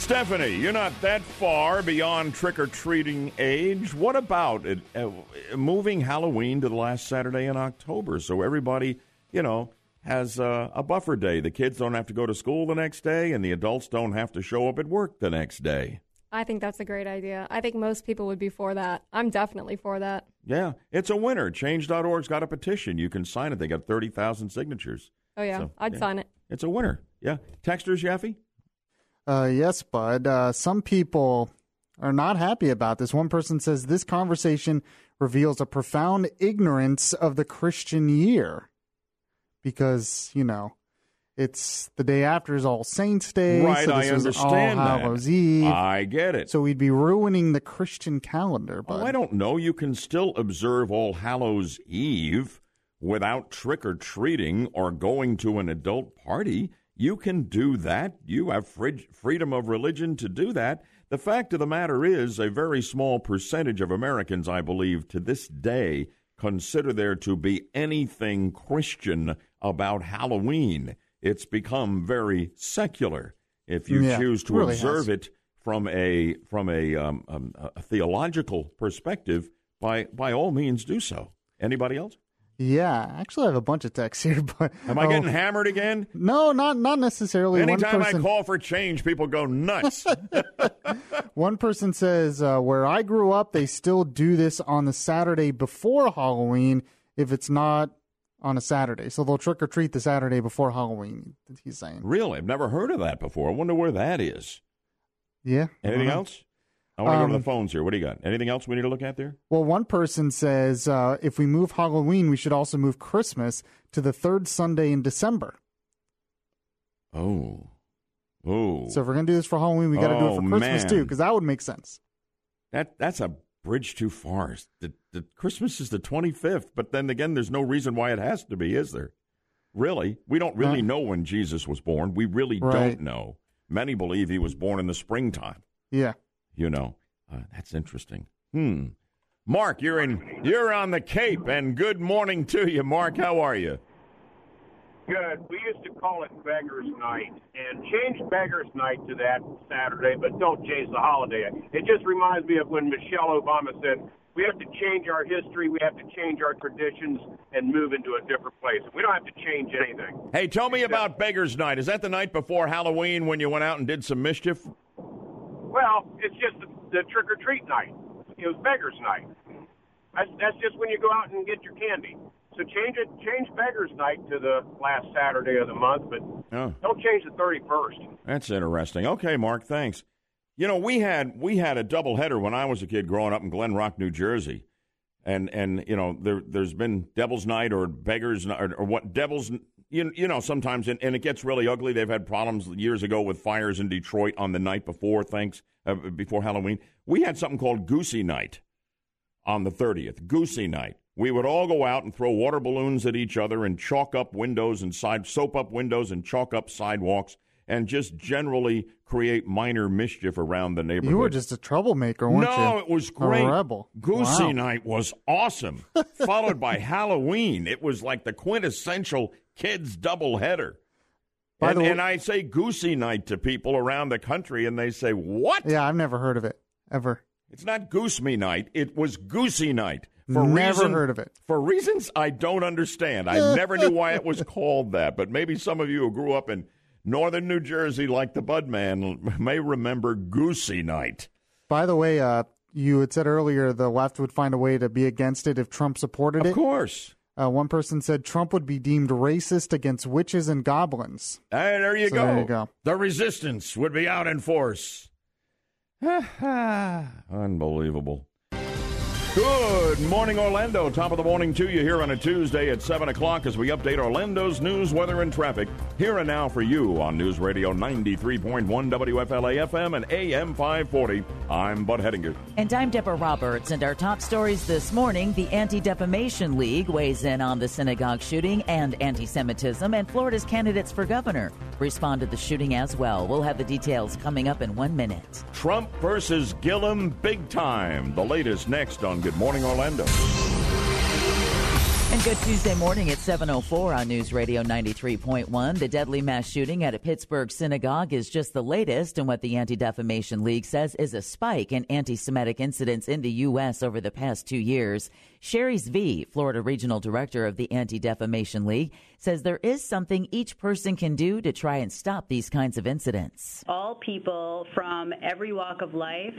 [SPEAKER 1] Stephanie, you're not that far beyond trick or treating age. What about it, uh, moving Halloween to the last Saturday in October so everybody, you know, has uh, a buffer day? The kids don't have to go to school the next day, and the adults don't have to show up at work the next day.
[SPEAKER 24] I think that's a great idea. I think most people would be for that. I'm definitely for that.
[SPEAKER 1] Yeah, it's a winner. Change.org's got a petition. You can sign it. They got 30,000 signatures.
[SPEAKER 24] Oh, yeah.
[SPEAKER 1] So,
[SPEAKER 24] I'd
[SPEAKER 1] yeah.
[SPEAKER 24] sign it.
[SPEAKER 1] It's a winner. Yeah. Texters, Yaffee?
[SPEAKER 9] Uh, yes, Bud. Uh, some people are not happy about this. One person says this conversation reveals a profound ignorance of the Christian year because, you know, it's the day after is All Saints Day.
[SPEAKER 1] Right,
[SPEAKER 9] so
[SPEAKER 1] I understand
[SPEAKER 9] All
[SPEAKER 1] that.
[SPEAKER 9] Eve.
[SPEAKER 1] I get it.
[SPEAKER 9] So we'd be ruining the Christian calendar, Bud.
[SPEAKER 1] Oh, I don't know. You can still observe All Hallows Eve without trick or treating or going to an adult party. You can do that. You have freedom of religion to do that. The fact of the matter is, a very small percentage of Americans, I believe, to this day, consider there to be anything Christian about Halloween. It's become very secular. If you
[SPEAKER 9] Yeah,
[SPEAKER 1] choose to
[SPEAKER 9] really
[SPEAKER 1] observe
[SPEAKER 9] has.
[SPEAKER 1] it from a from a, um, um, a theological perspective, by by all means do so. Anybody else?
[SPEAKER 9] Yeah, actually, I have a bunch of texts here, but
[SPEAKER 1] Am I
[SPEAKER 9] oh,
[SPEAKER 1] getting hammered again?
[SPEAKER 9] No, not not necessarily.
[SPEAKER 1] Anytime
[SPEAKER 9] One person,
[SPEAKER 1] I call for change, people go nuts.
[SPEAKER 9] One person says, uh, where I grew up, they still do this on the Saturday before Halloween if it's not on a Saturday. So they'll trick or treat the Saturday before Halloween, he's saying.
[SPEAKER 1] really, I've never heard of that before. I wonder where that is.
[SPEAKER 9] Yeah.
[SPEAKER 1] Anything else? I want to go to
[SPEAKER 9] Um,
[SPEAKER 1] the phones here. What do you got? Anything else we need to look at there?
[SPEAKER 9] Well, one person says uh, if we move Halloween, we should also move Christmas to the third Sunday in December.
[SPEAKER 1] Oh, oh,
[SPEAKER 9] So if we're going to do this for Halloween, we got to do it
[SPEAKER 1] Oh,
[SPEAKER 9] for Christmas
[SPEAKER 1] man.
[SPEAKER 9] too, because that would make sense.
[SPEAKER 1] that that's a bridge too far. The, the Christmas is the twenty fifth, but then again, there's no reason why it has to be, is there? Really, we don't really
[SPEAKER 9] Huh?
[SPEAKER 1] know when Jesus was born. We really
[SPEAKER 9] Right.
[SPEAKER 1] don't know. Many believe he was born in the springtime.
[SPEAKER 9] Yeah.
[SPEAKER 1] You know, uh, that's interesting. Hmm. Mark, you're in. You're on the Cape, and good morning to you, Mark. How are you?
[SPEAKER 22] Good. We used to call it Beggars Night and change Beggars Night to that Saturday, but don't change the holiday. It just reminds me of when Michelle Obama said, we have to change our history, we have to change our traditions, and move into a different place. We don't have to change anything.
[SPEAKER 1] Hey, tell me about Beggar's Night. Is that the night before Halloween when you went out and did some mischief?
[SPEAKER 22] Well, it's just the, the trick or treat night. It was Beggars Night. That's, that's just when you go out and get your candy. So change it, change Beggars Night to the last Saturday of the month, but
[SPEAKER 1] Oh.
[SPEAKER 22] don't change the 31st.
[SPEAKER 1] That's interesting. Okay, Mark, thanks. You know, we had we had a doubleheader when I was a kid growing up in Glen Rock, New Jersey. And and you know, there there's been Devil's Night or Beggars Night or, or what Devil's you, you know, sometimes and, and it gets really ugly. They've had problems years ago with fires in Detroit on the night before thanks uh, before Halloween. We had something called Goosey Night on the 30th, Goosey Night. We would all go out and throw water balloons at each other and chalk up windows and side soap up windows and chalk up sidewalks and just generally create minor mischief around the neighborhood.
[SPEAKER 9] You were just a troublemaker, weren't you?
[SPEAKER 1] no, it was great.
[SPEAKER 9] A rebel.
[SPEAKER 1] Goosey
[SPEAKER 9] Wow.
[SPEAKER 1] Night was awesome, followed by Halloween. It was like the quintessential kids doubleheader.
[SPEAKER 9] By
[SPEAKER 1] And,
[SPEAKER 9] the way-
[SPEAKER 1] and I say Goosey Night to people around the country, and they say, "What?"
[SPEAKER 9] Yeah, I've never heard of it ever.
[SPEAKER 1] It's not Goose Me Night. It was Goosey Night. For
[SPEAKER 9] Never
[SPEAKER 1] reason-
[SPEAKER 9] heard of it.
[SPEAKER 1] For reasons I don't understand. I never knew why it was called that, but maybe some of you who grew up in northern New Jersey, like the Budman, may remember Goosey Night.
[SPEAKER 9] By the way, uh, you had said earlier the left would find a way to be against it if Trump supported it.
[SPEAKER 1] Of course.
[SPEAKER 9] Uh, one person said Trump would be deemed racist against witches and goblins.
[SPEAKER 1] And there you
[SPEAKER 9] So
[SPEAKER 1] go.
[SPEAKER 9] there you go.
[SPEAKER 1] The resistance would be out in force. Unbelievable. Good morning, Orlando. Top of the morning to you here on a Tuesday at 7 o'clock as we update Orlando's news, weather, and traffic. Here and now for you on News Radio 93.1 WFLA FM and AM 540. I'm Bud Hedinger.
[SPEAKER 2] And I'm Deborah Roberts. And our top stories this morning the Anti Defamation League weighs in on the synagogue shooting and anti Semitism, and Florida's candidates for governor respond to the shooting as well. We'll have the details coming up in one minute.
[SPEAKER 1] Trump versus Gillum, big time. The latest next on Good Morning Orlando.
[SPEAKER 2] And good Tuesday morning at 7.04 on News Radio 93.1. The deadly mass shooting at a Pittsburgh synagogue is just the latest in what the Anti-Defamation League says is a spike in anti-Semitic incidents in the U.S. over the past two years. Sherry Zvi, Florida Regional Director of the Anti-Defamation League, says there is something each person can do to try and stop these kinds of incidents.
[SPEAKER 3] All people from every walk of life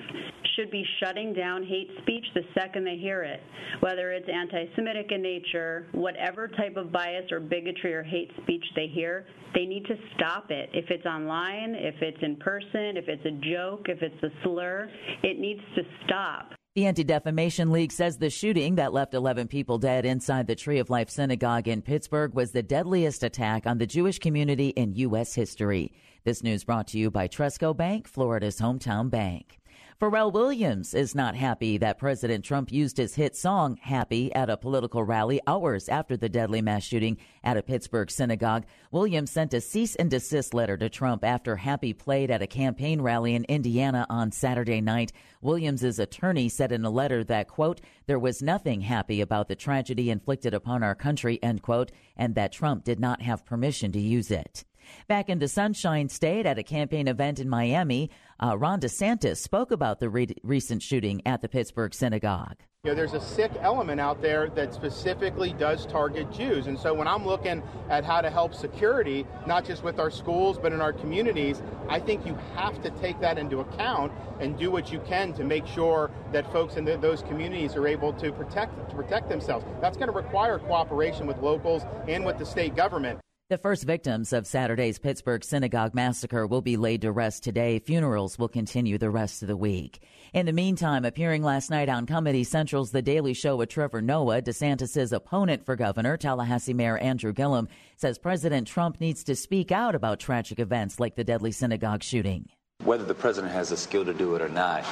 [SPEAKER 3] should be shutting down hate speech the second they hear it, whether it's anti-Semitic in nature, whatever type of bias or bigotry or hate speech they hear, they need to stop it. If it's online, if it's in person, if it's a joke, if it's a slur, it needs to stop.
[SPEAKER 2] The Anti Defamation League says the shooting that left 11 people dead inside the Tree of Life Synagogue in Pittsburgh was the deadliest attack on the Jewish community in U.S. history. This news brought to you by Trustco Bank, Florida's hometown bank. Pharrell Williams is not happy that President Trump used his hit song Happy at a political rally hours after the deadly mass shooting at a Pittsburgh synagogue. Williams sent a cease and desist letter to Trump after Happy played at a campaign rally in Indiana on Saturday night. Williams's attorney said in a letter that, quote, there was nothing happy about the tragedy inflicted upon our country, end quote, and that Trump did not have permission to use it. Back in the Sunshine State at a campaign event in Miami, uh, Ron DeSantis spoke about the re- recent shooting at the Pittsburgh synagogue.
[SPEAKER 25] You know, there's a sick element out there that specifically does target Jews. And so when I'm looking at how to help security, not just with our schools, but in our communities, I think you have to take that into account and do what you can to make sure that folks in the, those communities are able to protect, to protect themselves. That's going to require cooperation with locals and with the state government.
[SPEAKER 2] The first victims of Saturday's Pittsburgh synagogue massacre will be laid to rest today. Funerals will continue the rest of the week. In the meantime, appearing last night on Comedy Central's The Daily Show with Trevor Noah, DeSantis' opponent for governor, Tallahassee Mayor Andrew Gillum, says President Trump needs to speak out about tragic events like the deadly synagogue shooting.
[SPEAKER 21] Whether the president has the skill to do it or not,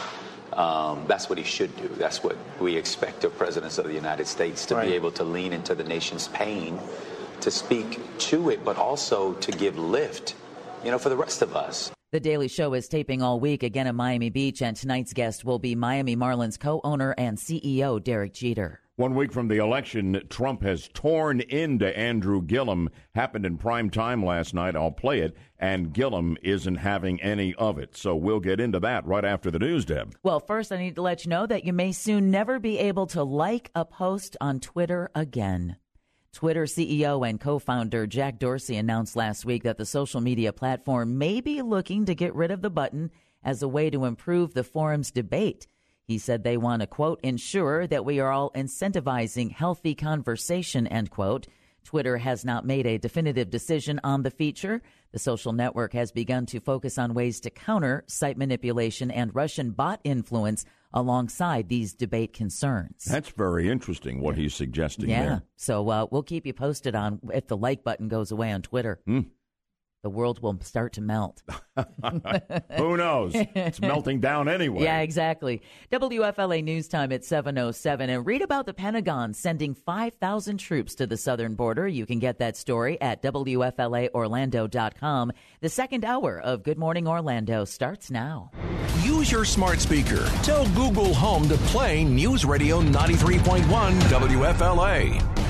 [SPEAKER 21] um, that's what he should do. That's what we expect of presidents of the United States to right. be able to lean into the nation's pain to speak to it, but also to give lift, you know, for the rest of us.
[SPEAKER 2] The Daily Show is taping all week again in Miami Beach, and tonight's guest will be Miami Marlins co owner and CEO Derek Jeter.
[SPEAKER 1] One week from the election, Trump has torn into Andrew Gillum. Happened in prime time last night. I'll play it. And Gillum isn't having any of it. So we'll get into that right after the news, Deb.
[SPEAKER 2] Well, first, I need to let you know that you may soon never be able to like a post on Twitter again. Twitter CEO and co founder Jack Dorsey announced last week that the social media platform may be looking to get rid of the button as a way to improve the forum's debate. He said they want to, quote, ensure that we are all incentivizing healthy conversation, end quote. Twitter has not made a definitive decision on the feature. The social network has begun to focus on ways to counter site manipulation and Russian bot influence alongside these debate concerns.
[SPEAKER 1] That's very interesting what he's suggesting
[SPEAKER 2] yeah.
[SPEAKER 1] there.
[SPEAKER 2] So uh, we'll keep you posted on if the like button goes away on Twitter.
[SPEAKER 1] Mm.
[SPEAKER 2] The world will start to melt.
[SPEAKER 1] Who knows? It's melting down anyway.
[SPEAKER 2] Yeah, exactly. WFLA News Time at 7.07. And read about the Pentagon sending 5,000 troops to the southern border. You can get that story at WFLAOrlando.com. The second hour of Good Morning Orlando starts now.
[SPEAKER 26] Use your smart speaker. Tell Google Home to play News Radio 93.1 WFLA.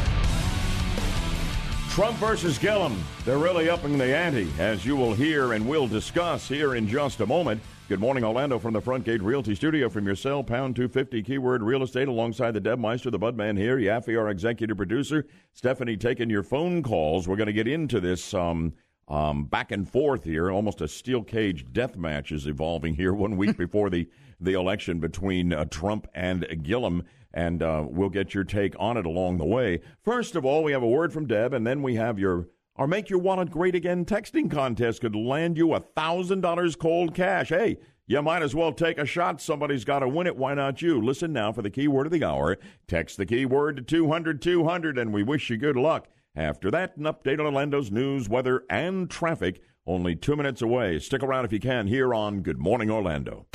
[SPEAKER 1] Trump versus Gillum. They're really upping the ante, as you will hear and will discuss here in just a moment. Good morning, Orlando, from the Front Gate Realty Studio. From your cell, pound 250, keyword real estate, alongside the Deb Meister, the Budman here, Yaffee, our executive producer, Stephanie taking your phone calls. We're going to get into this um, um, back and forth here. Almost a steel cage death match is evolving here one week before the, the election between uh, Trump and Gillum. And uh, we'll get your take on it along the way. First of all, we have a word from Deb, and then we have your our Make Your Wallet Great Again texting contest could land you a $1,000 cold cash. Hey, you might as well take a shot. Somebody's got to win it. Why not you? Listen now for the keyword of the hour. Text the keyword to 200 200, and we wish you good luck. After that, an update on Orlando's news, weather, and traffic. Only two minutes away. Stick around if you can here on Good Morning Orlando.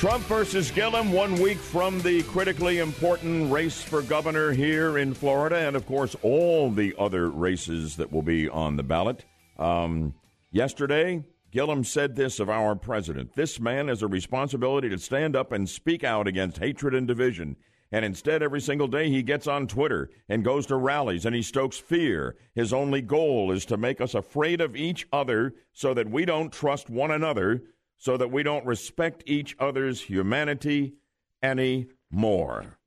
[SPEAKER 1] Trump versus Gillum, one week from the critically important race for governor here in Florida, and of course, all the other races that will be on the ballot. Um, yesterday, Gillum said this of our president This man has a responsibility to stand up and speak out against hatred and division. And instead, every single day, he gets on Twitter and goes to rallies and he stokes fear. His only goal is to make us afraid of each other so that we don't trust one another, so that we don't respect each other's humanity any more.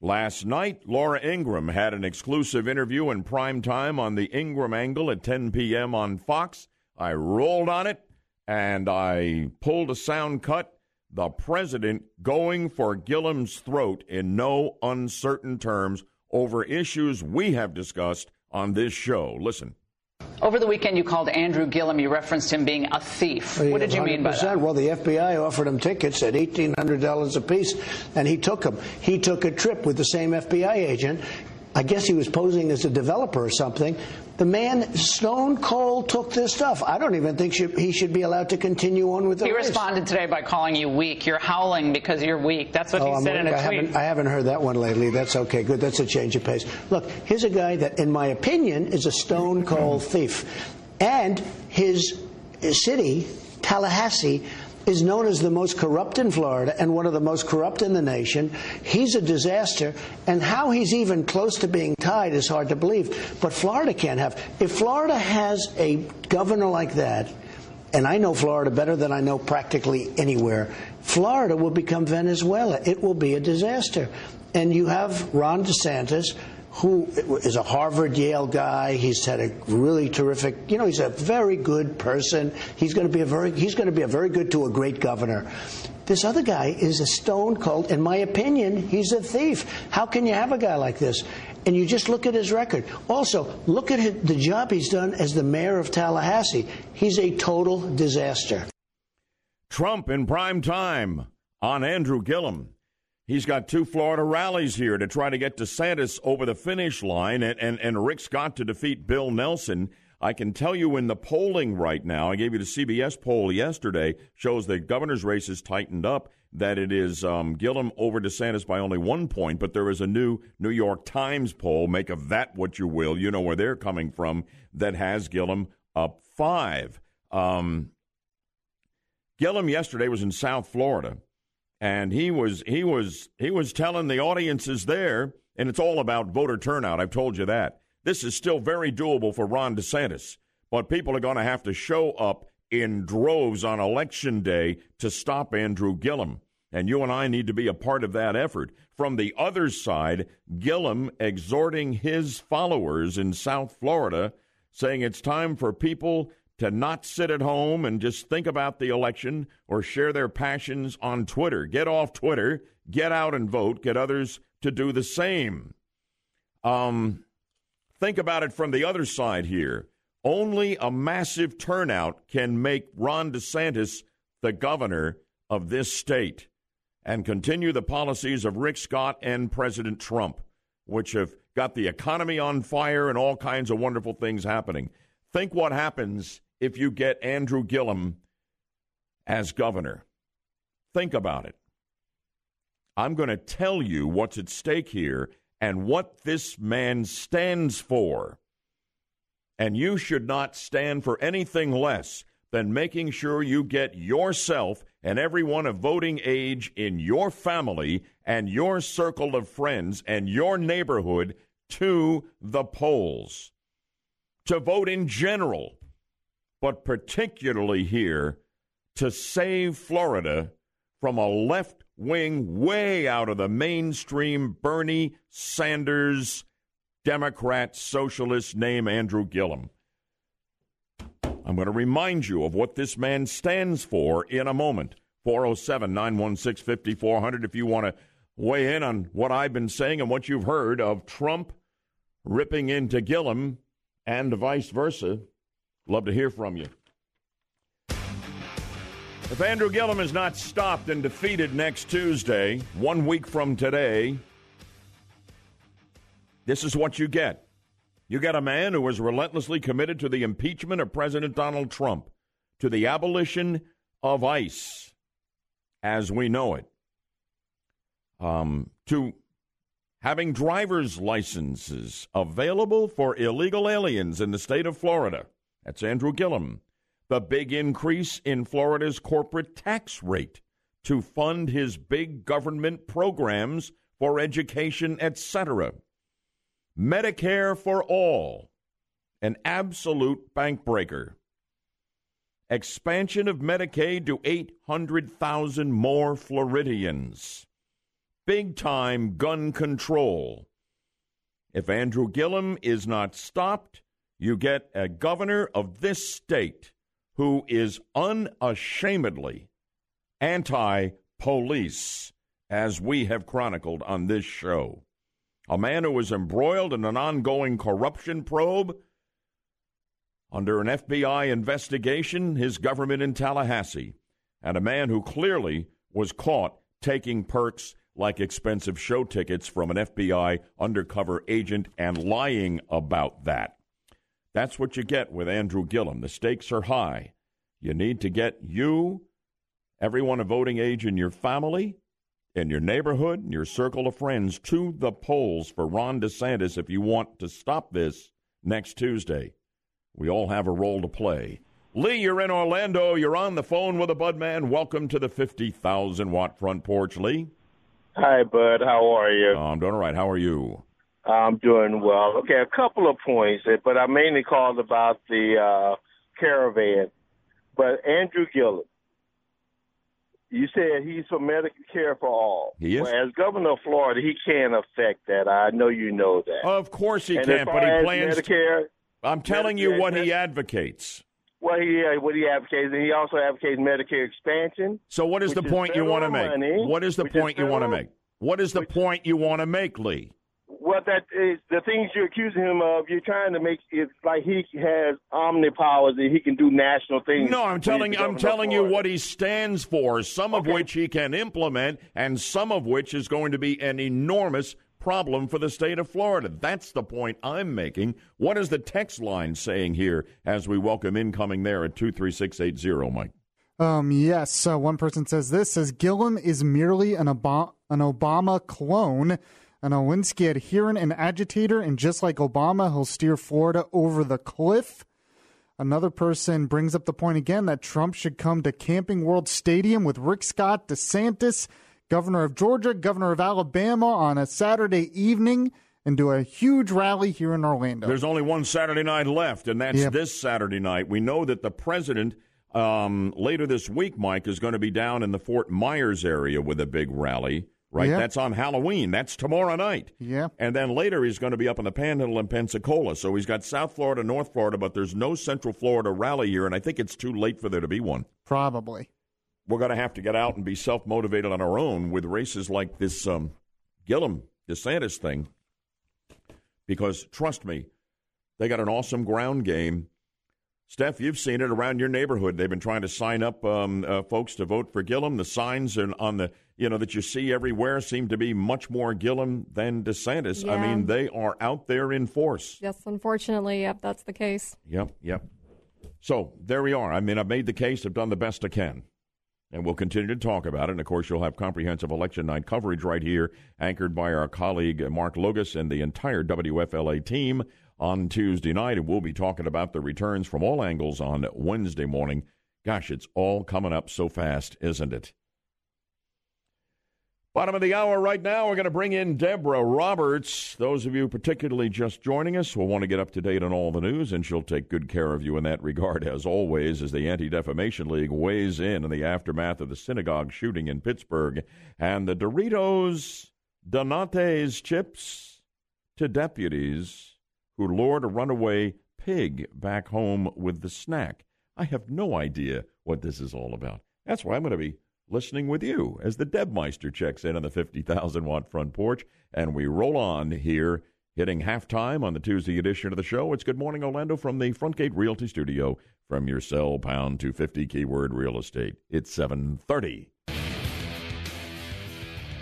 [SPEAKER 1] Last night, Laura Ingraham had an exclusive interview in prime time on the Ingraham Angle at 10 p.m. on Fox. I rolled on it and I pulled a sound cut. The president going for Gillum's throat in no uncertain terms over issues we have discussed on this show. Listen.
[SPEAKER 27] Over the weekend, you called Andrew Gillum. You referenced him being a thief. What did you mean by that?
[SPEAKER 28] Well, the FBI offered him tickets at $1,800 apiece, and he took them. He took a trip with the same FBI agent. I guess he was posing as a developer or something. The man, stone cold, took this stuff. I don't even think should, he should be allowed to continue on with the
[SPEAKER 27] He
[SPEAKER 28] race.
[SPEAKER 27] responded today by calling you weak. You're howling because you're weak. That's what
[SPEAKER 28] Oh,
[SPEAKER 27] he
[SPEAKER 28] I'm-
[SPEAKER 27] said in a
[SPEAKER 28] I
[SPEAKER 27] tweet.
[SPEAKER 28] Haven't, I haven't heard that one lately. That's okay. Good. That's a change of pace. Look, here's a guy that, in my opinion, is a stone cold thief. And his, his city, Tallahassee, is known as the most corrupt in Florida and one of the most corrupt in the nation. He's a disaster, and how he's even close to being tied is hard to believe. But Florida can't have. If Florida has a governor like that, and I know Florida better than I know practically anywhere, Florida will become Venezuela. It will be a disaster. And you have Ron DeSantis, who is a Harvard Yale guy. He's had a really terrific, you know, he's a very good person. He's going to be a very he's going to be a very good to a great governor. This other guy is a stone cold. In my opinion, he's a thief. How can you have a guy like this? And you just look at his record. Also, look at his, the job he's done as the mayor of Tallahassee. He's a total disaster.
[SPEAKER 1] Trump in prime time on Andrew Gillum. He's got two Florida rallies here to try to get DeSantis over the finish line and, and, and Rick Scott to defeat Bill Nelson. I can tell you in the polling right now, I gave you the CBS poll yesterday, shows the governor's race is tightened up, that it is um, Gillum over DeSantis by only one point, but there is a new New York Times poll, make of that what you will, you know where they're coming from, that has Gillum up five. Um, Gillum yesterday was in South Florida, and he was he was he was telling the audiences there, and it's all about voter turnout. I've told you that. This is still very doable for Ron DeSantis, but people are going to have to show up in droves on election day to stop Andrew Gillum. And you and I need to be a part of that effort. From the other side, Gillum exhorting his followers in South Florida, saying it's time for people to not sit at home and just think about the election or share their passions on Twitter. Get off Twitter, get out and vote, get others to do the same. Um, think about it from the other side here. Only a massive turnout can make Ron DeSantis the governor of this state and continue the policies of Rick Scott and President Trump, which have got the economy on fire and all kinds of wonderful things happening. Think what happens if you get Andrew Gillum as governor. Think about it. I'm going to tell you what's at stake here and what this man stands for. And you should not stand for anything less than making sure you get yourself and everyone of voting age in your family and your circle of friends and your neighborhood to the polls. To vote in general, but particularly here to save Florida from a left wing, way out of the mainstream Bernie Sanders Democrat socialist name Andrew Gillum. I'm going to remind you of what this man stands for in a moment. 407 916 5400 if you want to weigh in on what I've been saying and what you've heard of Trump ripping into Gillum and vice versa. Love to hear from you. If Andrew Gillum is not stopped and defeated next Tuesday, one week from today, this is what you get. You get a man who is relentlessly committed to the impeachment of President Donald Trump, to the abolition of ICE as we know it, um, to having driver's licenses available for illegal aliens in the state of Florida. That's Andrew Gillum. The big increase in Florida's corporate tax rate to fund his big government programs for education, etc. Medicare for all, an absolute bank breaker. Expansion of Medicaid to 800,000 more Floridians. Big time gun control. If Andrew Gillum is not stopped, you get a governor of this state who is unashamedly anti police, as we have chronicled on this show. A man who was embroiled in an ongoing corruption probe under an FBI investigation, his government in Tallahassee, and a man who clearly was caught taking perks like expensive show tickets from an FBI undercover agent and lying about that. That's what you get with Andrew Gillum. The stakes are high. You need to get you, everyone of voting age in your family, in your neighborhood, in your circle of friends, to the polls for Ron DeSantis if you want to stop this next Tuesday. We all have a role to play. Lee, you're in Orlando. You're on the phone with a Bud man. Welcome to the 50,000 watt front porch, Lee.
[SPEAKER 29] Hi, Bud. How are you?
[SPEAKER 1] Oh, I'm doing all right. How are you?
[SPEAKER 29] I'm doing well. Okay, a couple of points, eh, but I mainly called about the uh, caravan. But Andrew Gillum, you said he's for Medicare for all.
[SPEAKER 1] He is.
[SPEAKER 29] Well, as governor of Florida, he can't affect that. I know you know that.
[SPEAKER 1] Of course he
[SPEAKER 29] And
[SPEAKER 1] can't, but he plans. to-
[SPEAKER 29] Medicare.
[SPEAKER 1] I'm telling you what he advocates.
[SPEAKER 29] Well, he uh, what he advocates, and he also advocates Medicare expansion.
[SPEAKER 1] So, what is the point you want to make?
[SPEAKER 29] money,
[SPEAKER 1] What is the point you want to make? What is the point you want to make, Lee?
[SPEAKER 29] Well, that is the things you're accusing him of. You're trying to make it like he has omnipowers that he can do national things.
[SPEAKER 1] No, I'm telling
[SPEAKER 29] the
[SPEAKER 1] I'm telling you what he stands for, some of which he can implement and some of which is going to be an enormous problem for the state of Florida. That's the point I'm making. What is the text line saying here as we welcome incoming there at 23680, Mike?
[SPEAKER 9] Um, yes, uh, one person says this says Gillum is merely an, Ob- an Obama clone, an Alinsky adherent and agitator, and just like Obama, he'll steer Florida over the cliff. Another person brings up the point again that Trump should come to Camping World Stadium with Rick Scott, DeSantis, governor of Georgia, governor of Alabama on a Saturday evening and do a huge rally here in Orlando.
[SPEAKER 1] There's only one Saturday night left, and that's
[SPEAKER 9] Yep.
[SPEAKER 1] this Saturday night. We know that the president um, later this week, Mike, is going to be down in the Fort Myers area with a big rally. Right,
[SPEAKER 9] Yep.
[SPEAKER 1] that's on Halloween. That's tomorrow night.
[SPEAKER 9] Yeah.
[SPEAKER 1] And then later he's going to be up in the Panhandle in Pensacola. So he's got South Florida, North Florida, but there's no Central Florida rally here, and I think it's too late for there to be one.
[SPEAKER 9] Probably.
[SPEAKER 1] We're going to have to get out and be self motivated on our own with races like this um, Gillum DeSantis thing. Because trust me, they got an awesome ground game. Steph, you've seen it around your neighborhood. They've been trying to sign up um, uh, folks to vote for Gillum. The signs are on the you know that you see everywhere seem to be much more Gillum than DeSantis. I mean, they are out there in force.
[SPEAKER 24] Yes, unfortunately, yep, that's the case.
[SPEAKER 1] Yep, yep. So there we are. I mean, I've made the case. I've done the best I can. And we'll continue to talk about it. And of course, you'll have comprehensive election night coverage right here, anchored by our colleague uh, Mark Logus and the entire WFLA team on Tuesday night. And we'll be talking about the returns from all angles on Wednesday morning. Gosh, it's all coming up so fast, isn't it? Bottom of the hour right now, we're going to bring in Deborah Roberts. Those of you particularly just joining us will want to get up to date on all the news, and she'll take good care of you in that regard, as always, as the Anti Defamation League weighs in in the aftermath of the synagogue shooting in Pittsburgh and the Doritos Donates chips to deputies who lured a runaway pig back home with the snack. I have no idea what this is all about. That's why I'm going to be listening with you as the Debmeister checks in on the 50,000 watt front porch. And we roll on here, hitting halftime on the Tuesday edition of the show. It's Good Morning Orlando from the Frontgate Realty Studio from your cell pound 250 keyword real estate. It's 730.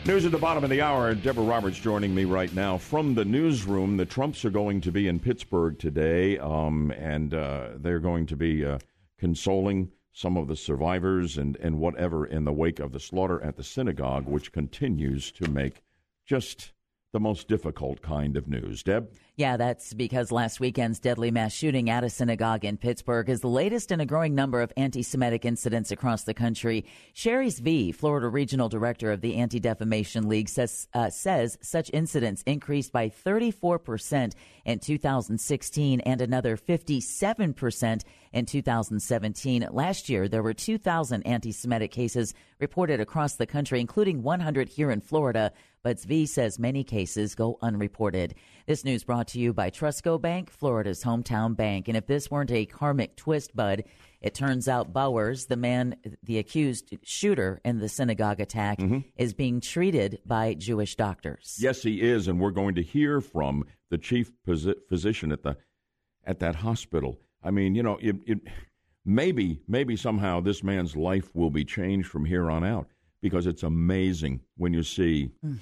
[SPEAKER 1] News at the bottom of the hour. Deborah Roberts joining me right now from the newsroom. The Trumps are going to be in Pittsburgh today, um, and uh, they're going to be uh, consoling some of the survivors and, and whatever in the wake of the slaughter at the synagogue, which continues to make just the most difficult kind of news. Deb?
[SPEAKER 2] Yeah, that's because last weekend's deadly mass shooting at a synagogue in Pittsburgh is the latest in a growing number of anti Semitic incidents across the country. Sherry Zvi, Florida Regional Director of the Anti Defamation League, says, uh, says such incidents increased by 34% in 2016 and another 57% in 2017. Last year, there were 2,000 anti Semitic cases reported across the country, including 100 here in Florida but Zvi says many cases go unreported. This news brought to you by Trustco Bank, Florida's hometown bank. And if this weren't a karmic twist, Bud, it turns out Bowers, the man, the accused shooter in the synagogue attack,
[SPEAKER 1] Mm-hmm.
[SPEAKER 2] is being treated by Jewish doctors.
[SPEAKER 1] Yes, he is, and we're going to hear from the chief phys- physician at the at that hospital. I mean, you know, it, it, maybe maybe somehow this man's life will be changed from here on out because it's amazing when you see
[SPEAKER 2] Mm.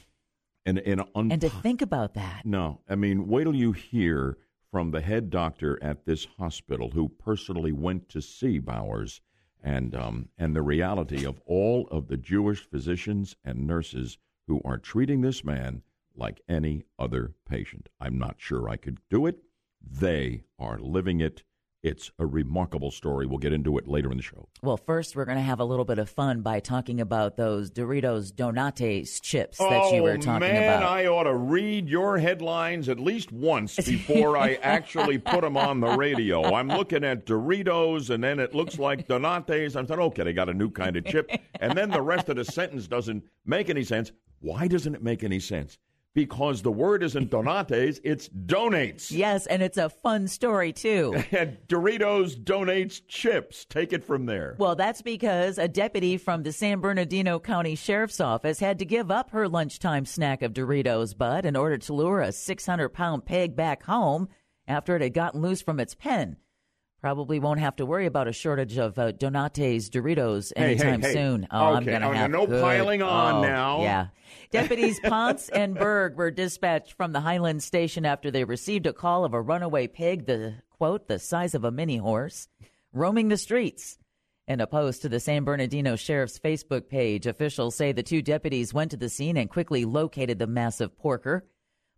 [SPEAKER 1] an an un-
[SPEAKER 2] And to think about that.
[SPEAKER 1] no, I mean, wait till you hear from the head doctor at this hospital who personally went to see Bowers and um, and the reality of all of the Jewish physicians and nurses who are treating this man like any other patient. I'm not sure I could do it. They are living it. It's a remarkable story. We'll get into it later in the show.
[SPEAKER 2] Well, first, we're going to have a little bit of fun by talking about those Doritos Donates chips that you were oh, talking
[SPEAKER 1] Oh, man,
[SPEAKER 2] about.
[SPEAKER 1] I ought to read your headlines at least once before I actually put them on the radio. I'm looking at Doritos, and then it looks like Donates. I'm thinking, okay, they got a new kind of chip. And then the rest of the sentence doesn't make any sense. Why doesn't it make any sense? Because the word isn't Donates, it's donates.
[SPEAKER 2] Yes, and it's a fun story, too.
[SPEAKER 1] And Doritos donates chips. Take it from there.
[SPEAKER 2] Well, that's because a deputy from the San Bernardino County Sheriff's Office had to give up her lunchtime snack of Doritos, Bud, in order to lure a 600 pound pig back home after it had gotten loose from its pen. Probably won't have to worry about a shortage of uh, Donates Doritos
[SPEAKER 1] Hey, hey,
[SPEAKER 2] anytime
[SPEAKER 1] hey.
[SPEAKER 2] soon. Oh, I'm going to
[SPEAKER 1] oh,
[SPEAKER 2] have
[SPEAKER 1] no
[SPEAKER 2] good-
[SPEAKER 1] piling on
[SPEAKER 2] oh,
[SPEAKER 1] now.
[SPEAKER 2] Yeah. Deputies Ponce and Berg were dispatched from the Highland station after they received a call of a runaway pig, the quote, the size of a mini horse, roaming the streets. In a post to the San Bernardino Sheriff's Facebook page, officials say the two deputies went to the scene and quickly located the massive porker.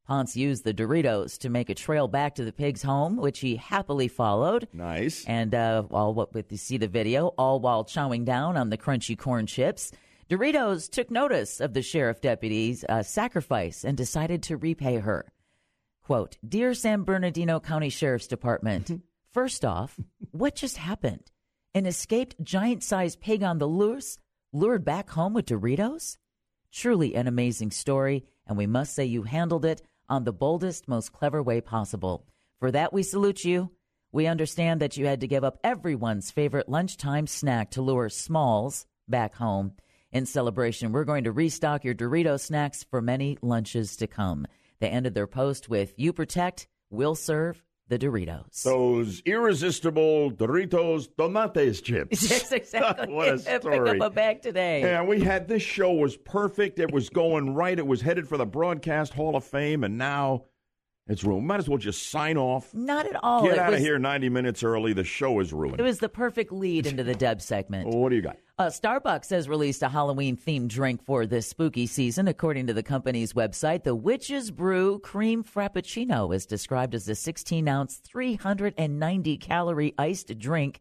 [SPEAKER 2] Ponce used the Doritos to make a trail back to the pig's home, which he happily followed.
[SPEAKER 1] Nice.
[SPEAKER 2] And uh, all what with you see the video, all while chowing down on the crunchy corn chips. Doritos took notice of the sheriff deputy's uh, sacrifice and decided to repay her. Quote, Dear San Bernardino County Sheriff's Department, first off, what just happened? An escaped giant sized pig on the loose lured back home with Doritos? Truly an amazing story, and we must say you handled it on the boldest, most clever way possible. For that, we salute you. We understand that you had to give up everyone's favorite lunchtime snack to lure Smalls back home. In celebration, we're going to restock your Dorito snacks for many lunches to come. They ended their post with You protect, we'll serve the Doritos.
[SPEAKER 1] Those irresistible Doritos Donates chips.
[SPEAKER 2] Yes, exactly.
[SPEAKER 1] what a story.
[SPEAKER 2] Pick up a bag today.
[SPEAKER 1] Yeah, we had this show was perfect. It was going right. It was headed for the Broadcast Hall of Fame, and now it's ruined. Might as well just sign off.
[SPEAKER 2] Not at all.
[SPEAKER 1] Get
[SPEAKER 2] It
[SPEAKER 1] out of here 90 minutes early. The show is ruined.
[SPEAKER 2] It was the perfect lead into the Deb segment.
[SPEAKER 1] What do you got?
[SPEAKER 2] Uh, Starbucks has released a Halloween themed drink for this spooky season. According to the company's website, the Witch's Brew Cream Frappuccino is described as a 16 ounce, 390 calorie iced drink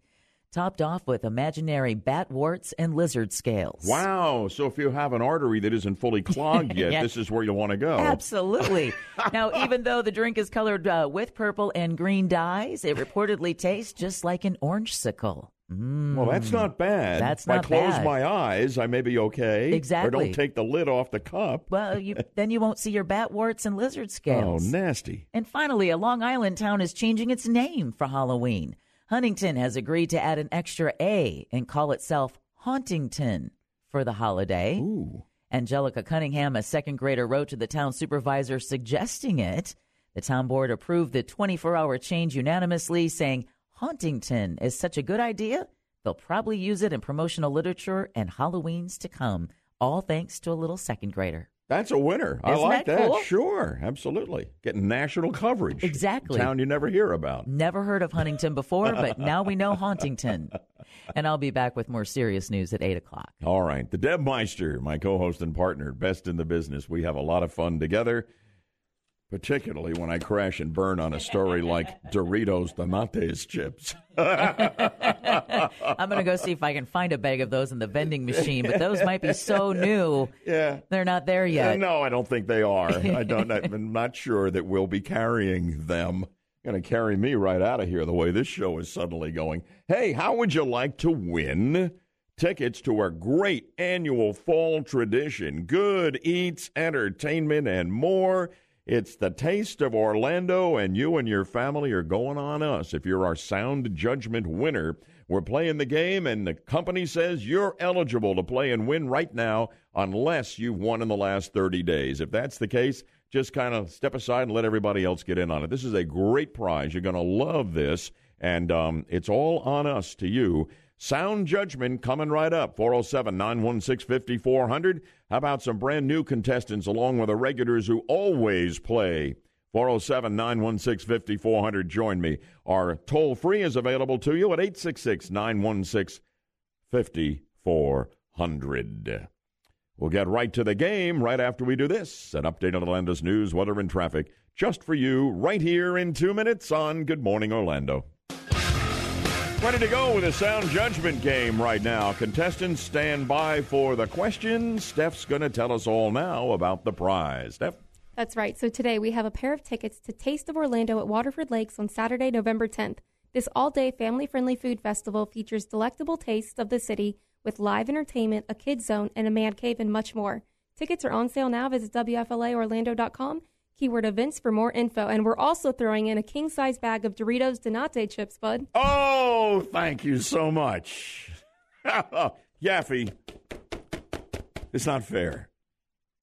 [SPEAKER 2] topped off with imaginary bat warts and lizard scales.
[SPEAKER 1] Wow. So if you have an artery that isn't fully clogged yet,
[SPEAKER 2] Yeah.
[SPEAKER 1] this is where you want to go.
[SPEAKER 2] Absolutely. now, even though the drink is colored uh, with purple and green dyes, it reportedly tastes just like an orange sickle. Mm.
[SPEAKER 1] Well, that's not bad.
[SPEAKER 2] That's
[SPEAKER 1] if I close
[SPEAKER 2] bad.
[SPEAKER 1] my eyes, I may be okay.
[SPEAKER 2] Exactly.
[SPEAKER 1] Or don't take the lid off the cup.
[SPEAKER 2] Well, you, then you won't see your bat warts and lizard scales.
[SPEAKER 1] Oh, nasty.
[SPEAKER 2] And finally, a Long Island town is changing its name for Halloween. Huntington has agreed to add an extra A and call itself Hauntington for the holiday.
[SPEAKER 1] Ooh.
[SPEAKER 2] Angelica Cunningham, a second grader, wrote to the town supervisor suggesting it. The town board approved the 24 hour change unanimously, saying Hauntington is such a good idea, they'll probably use it in promotional literature and Halloweens to come, all thanks to a little second grader.
[SPEAKER 1] That's a winner. I
[SPEAKER 2] Isn't
[SPEAKER 1] like
[SPEAKER 2] that
[SPEAKER 1] that.
[SPEAKER 2] cool?
[SPEAKER 1] Sure, absolutely. Getting national coverage.
[SPEAKER 2] Exactly.
[SPEAKER 1] Town you never hear about.
[SPEAKER 2] Never heard of Huntington before, but now we know Hauntington. And I'll be back with more serious news at 8 o'clock.
[SPEAKER 1] All right. The Deb Meister, my co host and partner, best in the business. We have a lot of fun together. Particularly when I crash and burn on a story like Doritos Donates chips.
[SPEAKER 2] I'm going to go see if I can find a bag of those in the vending machine, but those might be so new.
[SPEAKER 1] Yeah.
[SPEAKER 2] They're not there yet.
[SPEAKER 1] Uh, no, I don't think they are. I don't. I'm not sure that we'll be carrying them. Going to carry me right out of here the way this show is suddenly going. Hey, how would you like to win tickets to our great annual fall tradition? Good eats, entertainment, and more. It's the taste of Orlando, and you and your family are going on us. If you're our sound judgment winner, we're playing the game, and the company says you're eligible to play and win right now unless you've won in the last 30 days. If that's the case, just kind of step aside and let everybody else get in on it. This is a great prize. You're going to love this, and um, it's all on us to you. Sound judgment coming right up. 407 916 5400. How about some brand new contestants along with the regulars who always play? 407 916 5400. Join me. Our toll free is available to you at 866 916 5400. We'll get right to the game right after we do this. An update on Orlando's news, weather, and traffic just for you right here in two minutes on Good Morning Orlando. Ready to go with a sound judgment game right now. Contestants stand by for the question. Steph's going to tell us all now about the prize. Steph?
[SPEAKER 24] That's right. So today we have a pair of tickets to Taste of Orlando at Waterford Lakes on Saturday, November 10th. This all day family friendly food festival features delectable tastes of the city with live entertainment, a kids zone, and a man cave, and much more. Tickets are on sale now. Visit WFLAOrlando.com. Keyword events for more info. And we're also throwing in a king size bag of Doritos Donate chips, bud.
[SPEAKER 1] Oh, thank you so much. Yaffee, it's not fair.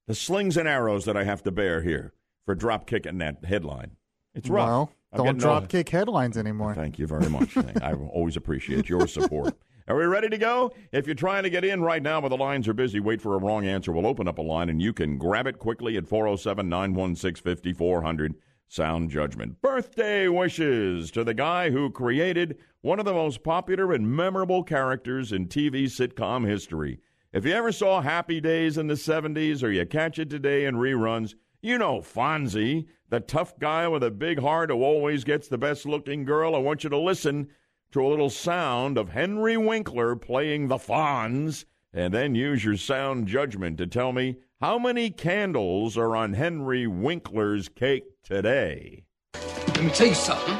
[SPEAKER 1] The slings and arrows that I have to bear here for drop kicking that headline. It's rough.
[SPEAKER 9] Well, don't drop
[SPEAKER 1] no-
[SPEAKER 9] kick headlines anymore.
[SPEAKER 1] Thank you very much. I always appreciate your support. Are we ready to go? If you're trying to get in right now, but the lines are busy, wait for a wrong answer. We'll open up a line and you can grab it quickly at 407 916 5400. Sound judgment. Birthday wishes to the guy who created one of the most popular and memorable characters in TV sitcom history. If you ever saw Happy Days in the 70s or you catch it today in reruns, you know Fonzie, the tough guy with a big heart who always gets the best looking girl. I want you to listen to a little sound of Henry Winkler playing the Fonz, and then use your sound judgment to tell me how many candles are on Henry Winkler's cake today.
[SPEAKER 30] Let me tell you something.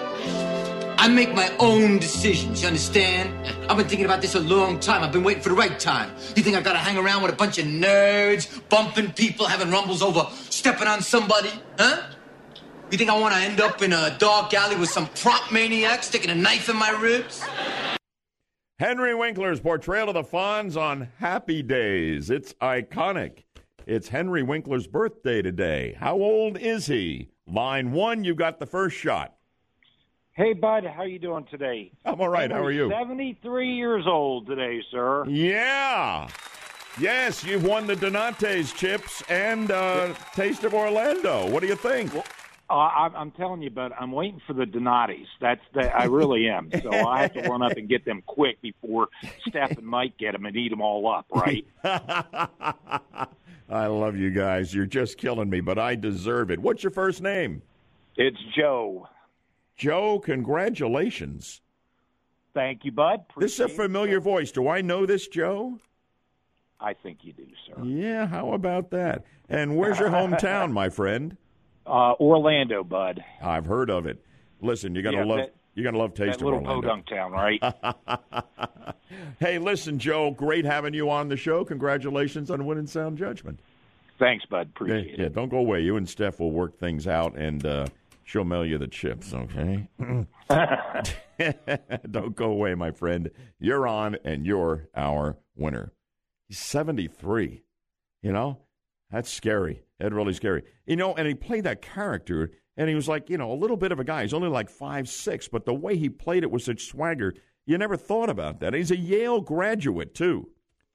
[SPEAKER 30] I make my own decisions, you understand? I've been thinking about this a long time. I've been waiting for the right time. You think I gotta hang around with a bunch of nerds, bumping people, having rumbles over stepping on somebody? Huh? You think I wanna end up in a dark alley with some prop maniac sticking a knife in my ribs?
[SPEAKER 1] Henry Winkler's portrayal of the Fonz on Happy Days. It's iconic. It's Henry Winkler's birthday today. How old is he? Line one, you got the first shot.
[SPEAKER 31] Hey, bud, how you doing today?
[SPEAKER 1] I'm all right. How are you?
[SPEAKER 31] 73 years old today, sir.
[SPEAKER 1] Yeah. Yes, you've won the Donate's chips and uh, Taste of Orlando. What do you think?
[SPEAKER 31] Uh, I'm, I'm telling you, bud, I'm waiting for the Donatis. That's the, I really am. So I have to run up and get them quick before Steph and Mike get them and eat them all up, right?
[SPEAKER 1] I love you guys. You're just killing me, but I deserve it. What's your first name?
[SPEAKER 31] It's Joe.
[SPEAKER 1] Joe, congratulations.
[SPEAKER 31] Thank you, bud.
[SPEAKER 1] This is a familiar voice. Do I know this, Joe?
[SPEAKER 31] I think you do, sir.
[SPEAKER 1] Yeah, how about that? And where's your hometown, my friend?
[SPEAKER 31] Uh, Orlando, bud.
[SPEAKER 1] I've heard of it. Listen, you're gonna
[SPEAKER 31] Yeah,
[SPEAKER 1] love
[SPEAKER 31] that-
[SPEAKER 1] you're gonna love Taste
[SPEAKER 31] that
[SPEAKER 1] of
[SPEAKER 31] little
[SPEAKER 1] Orlando.
[SPEAKER 31] podunk town, right?
[SPEAKER 1] hey, listen, Joe, great having you on the show. Congratulations on winning Sound Judgment.
[SPEAKER 31] Thanks, bud. Appreciate
[SPEAKER 1] yeah, yeah, don't go away. You and Steph will work things out, and uh, she'll mail you the chips. Okay. don't go away, my friend. You're on, and you're our winner. He's 73. You know, that's scary. That's really scary. You know, and he played that character, and he was like, you know, a little bit of a guy. He's only like five six, but the way he played it was such swagger, you never thought about that. He's a Yale graduate too.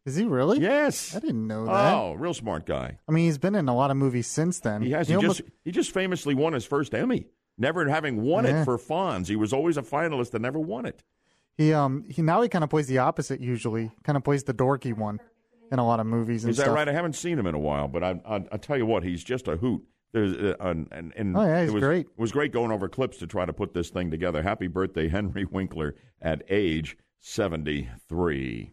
[SPEAKER 9] Is he really?
[SPEAKER 1] Yes.
[SPEAKER 9] I didn't know that.
[SPEAKER 1] Oh, real smart guy.
[SPEAKER 9] I mean, he's been in a lot of movies since then.
[SPEAKER 1] He has. He,
[SPEAKER 9] almost-
[SPEAKER 1] just he just famously won his first Emmy. Never having won
[SPEAKER 9] Yeah.
[SPEAKER 1] it for Fonz. He was always a finalist and never won it.
[SPEAKER 9] he um he now he kind of plays the opposite usually. Kind of plays the dorky one in a lot of movies and
[SPEAKER 1] Is that
[SPEAKER 9] stuff.
[SPEAKER 1] right? I haven't seen him in a while, but I, I, I tell you what, he's just a hoot. There's, uh, and, and, and
[SPEAKER 9] Oh, yeah, he's
[SPEAKER 1] it was,
[SPEAKER 9] great.
[SPEAKER 1] It was great going over clips to try to put this thing together. Happy birthday, Henry Winkler, at age 73.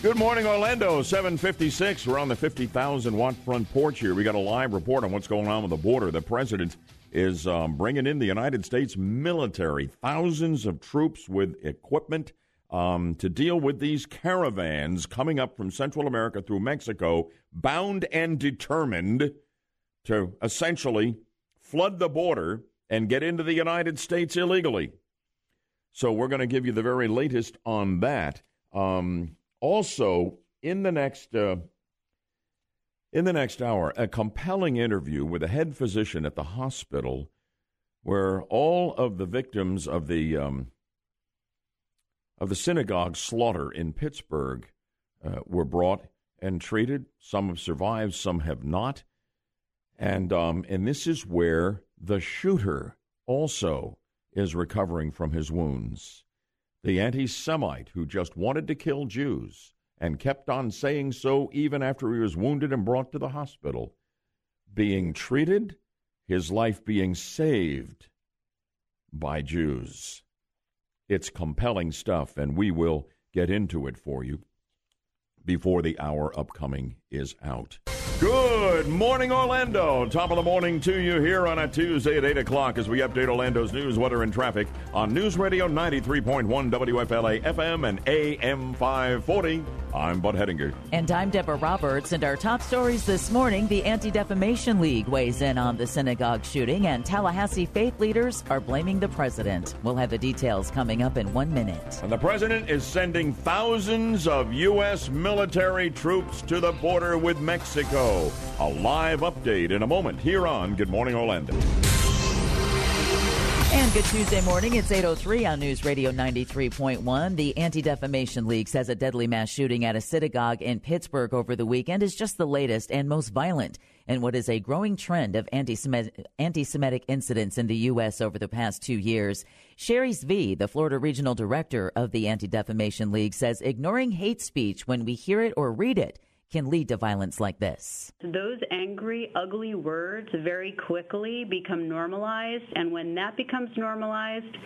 [SPEAKER 1] Good morning, Orlando. 756. We're on the 50,000 watt front porch here. We got a live report on what's going on with the border. The president is um, bringing in the United States military, thousands of troops with equipment um, to deal with these caravans coming up from Central America through Mexico, bound and determined to essentially flood the border and get into the United States illegally. So we're going to give you the very latest on that. Um, also, in the next uh, in the next hour, a compelling interview with a head physician at the hospital, where all of the victims of the um, of the synagogue slaughter in Pittsburgh uh, were brought and treated. Some have survived, some have not, and um, and this is where the shooter also is recovering from his wounds. The anti Semite who just wanted to kill Jews and kept on saying so even after he was wounded and brought to the hospital, being treated, his life being saved by Jews. It's compelling stuff, and we will get into it for you before the hour upcoming is out. Good morning, Orlando. Top of the morning to you here on a Tuesday at 8 o'clock as we update Orlando's news, weather, and traffic on News Radio 93.1 WFLA FM and AM 540. I'm Bud Hedinger.
[SPEAKER 2] And I'm Deborah Roberts. And our top stories this morning the Anti Defamation League weighs in on the synagogue shooting, and Tallahassee faith leaders are blaming the president. We'll have the details coming up in one minute.
[SPEAKER 1] And the president is sending thousands of U.S. military troops to the border with Mexico. A live update in a moment here on Good Morning Orlando.
[SPEAKER 2] And good Tuesday morning. It's 803 on News Radio 93.1. The Anti Defamation League says a deadly mass shooting at a synagogue in Pittsburgh over the weekend is just the latest and most violent in what is a growing trend of anti Semitic incidents in the U.S. over the past two years. Sherry Zvi, the Florida Regional Director of the Anti Defamation League, says ignoring hate speech when we hear it or read it can lead to violence like this.
[SPEAKER 3] Those angry, ugly words very quickly become normalized, and when that becomes normalized,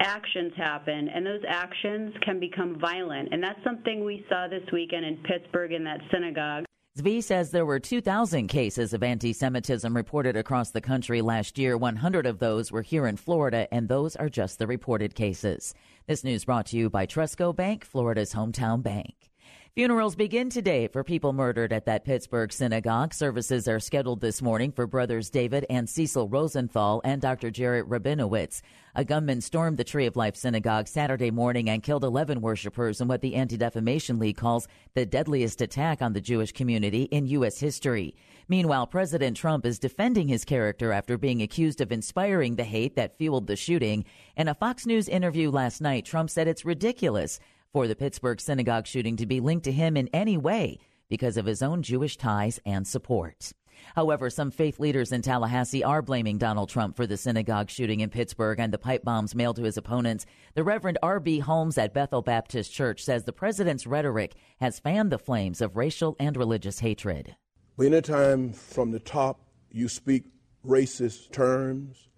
[SPEAKER 3] actions happen, and those actions can become violent. And that's something we saw this weekend in Pittsburgh in that synagogue.
[SPEAKER 2] Zvi says there were 2,000 cases of anti Semitism reported across the country last year. 100 of those were here in Florida, and those are just the reported cases. This news brought to you by Trustco Bank, Florida's hometown bank. Funerals begin today for people murdered at that Pittsburgh synagogue. Services are scheduled this morning for brothers David and Cecil Rosenthal and Dr. Jerry Rabinowitz. A gunman stormed the Tree of Life synagogue Saturday morning and killed 11 worshipers in what the Anti Defamation League calls the deadliest attack on the Jewish community in U.S. history. Meanwhile, President Trump is defending his character after being accused of inspiring the hate that fueled the shooting. In a Fox News interview last night, Trump said it's ridiculous for the Pittsburgh synagogue shooting to be linked to him in any way because of his own Jewish ties and support. However, some faith leaders in Tallahassee are blaming Donald Trump for the synagogue shooting in Pittsburgh and the pipe bombs mailed to his opponents. The Reverend R.B. Holmes at Bethel Baptist Church says the president's rhetoric has fanned the flames of racial and religious hatred.
[SPEAKER 32] Anytime from the top you speak racist terms,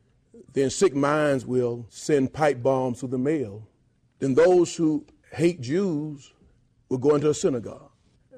[SPEAKER 32] then sick minds will send pipe bombs through the mail. Then those who hate Jews will go into a synagogue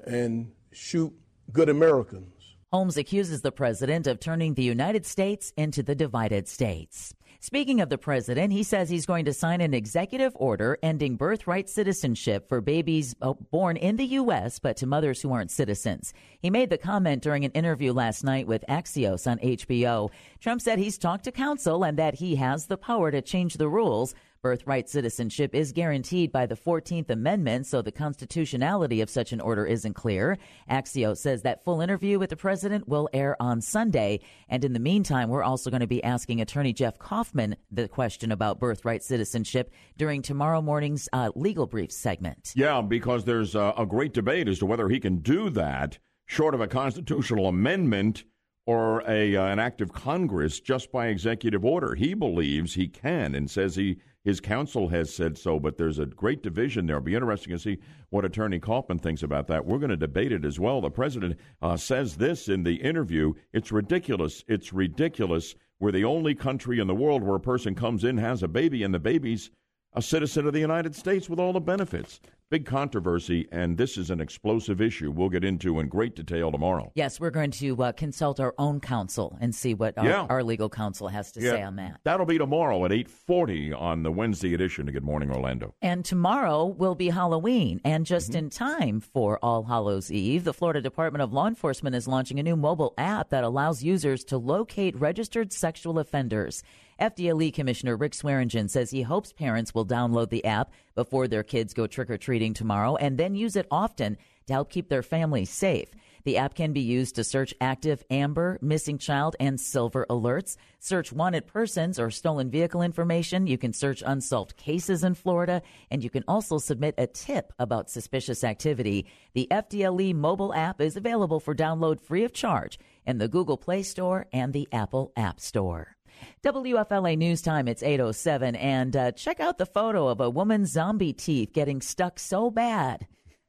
[SPEAKER 32] and shoot good Americans.
[SPEAKER 2] Holmes accuses the president of turning the United States into the divided states. Speaking of the president, he says he's going to sign an executive order ending birthright citizenship for babies uh, born in the U.S. but to mothers who aren't citizens. He made the comment during an interview last night with Axios on HBO. Trump said he's talked to counsel and that he has the power to change the rules. Birthright citizenship is guaranteed by the 14th Amendment, so the constitutionality of such an order isn't clear. Axios says that full interview with the president will air on Sunday. And in the meantime, we're also going to be asking attorney Jeff Kaufman the question about birthright citizenship during tomorrow morning's uh, legal brief segment.
[SPEAKER 1] Yeah, because there's a, a great debate as to whether he can do that short of a constitutional amendment or a uh, an act of Congress just by executive order. He believes he can and says he his counsel has said so, but there's a great division there. It'll be interesting to see what Attorney Kaufman thinks about that. We're going to debate it as well. The president uh, says this in the interview it's ridiculous. It's ridiculous. We're the only country in the world where a person comes in, has a baby, and the baby's a citizen of the United States with all the benefits big controversy, and this is an explosive issue we'll get into in great detail tomorrow.
[SPEAKER 2] Yes, we're going to uh, consult our own counsel and see what our,
[SPEAKER 1] Yeah.
[SPEAKER 2] our legal counsel has to
[SPEAKER 1] Yeah.
[SPEAKER 2] say on that.
[SPEAKER 1] That'll be tomorrow at 8:40 on the Wednesday edition of Good Morning Orlando.
[SPEAKER 2] And tomorrow will be Halloween. And just
[SPEAKER 1] Mm-hmm.
[SPEAKER 2] in time for All Hallows Eve, the Florida Department of Law Enforcement is launching a new mobile app that allows users to locate registered sexual offenders. FDLE Commissioner Rick Swearingen says he hopes parents will download the app before their kids go trick or treating tomorrow and then use it often to help keep their families safe. The app can be used to search active amber, missing child, and silver alerts, search wanted persons or stolen vehicle information. You can search unsolved cases in Florida, and you can also submit a tip about suspicious activity. The FDLE mobile app is available for download free of charge in the Google Play Store and the Apple App Store. WFLA News Time, it's 807. And uh, check out the photo of a woman's zombie teeth getting stuck so bad.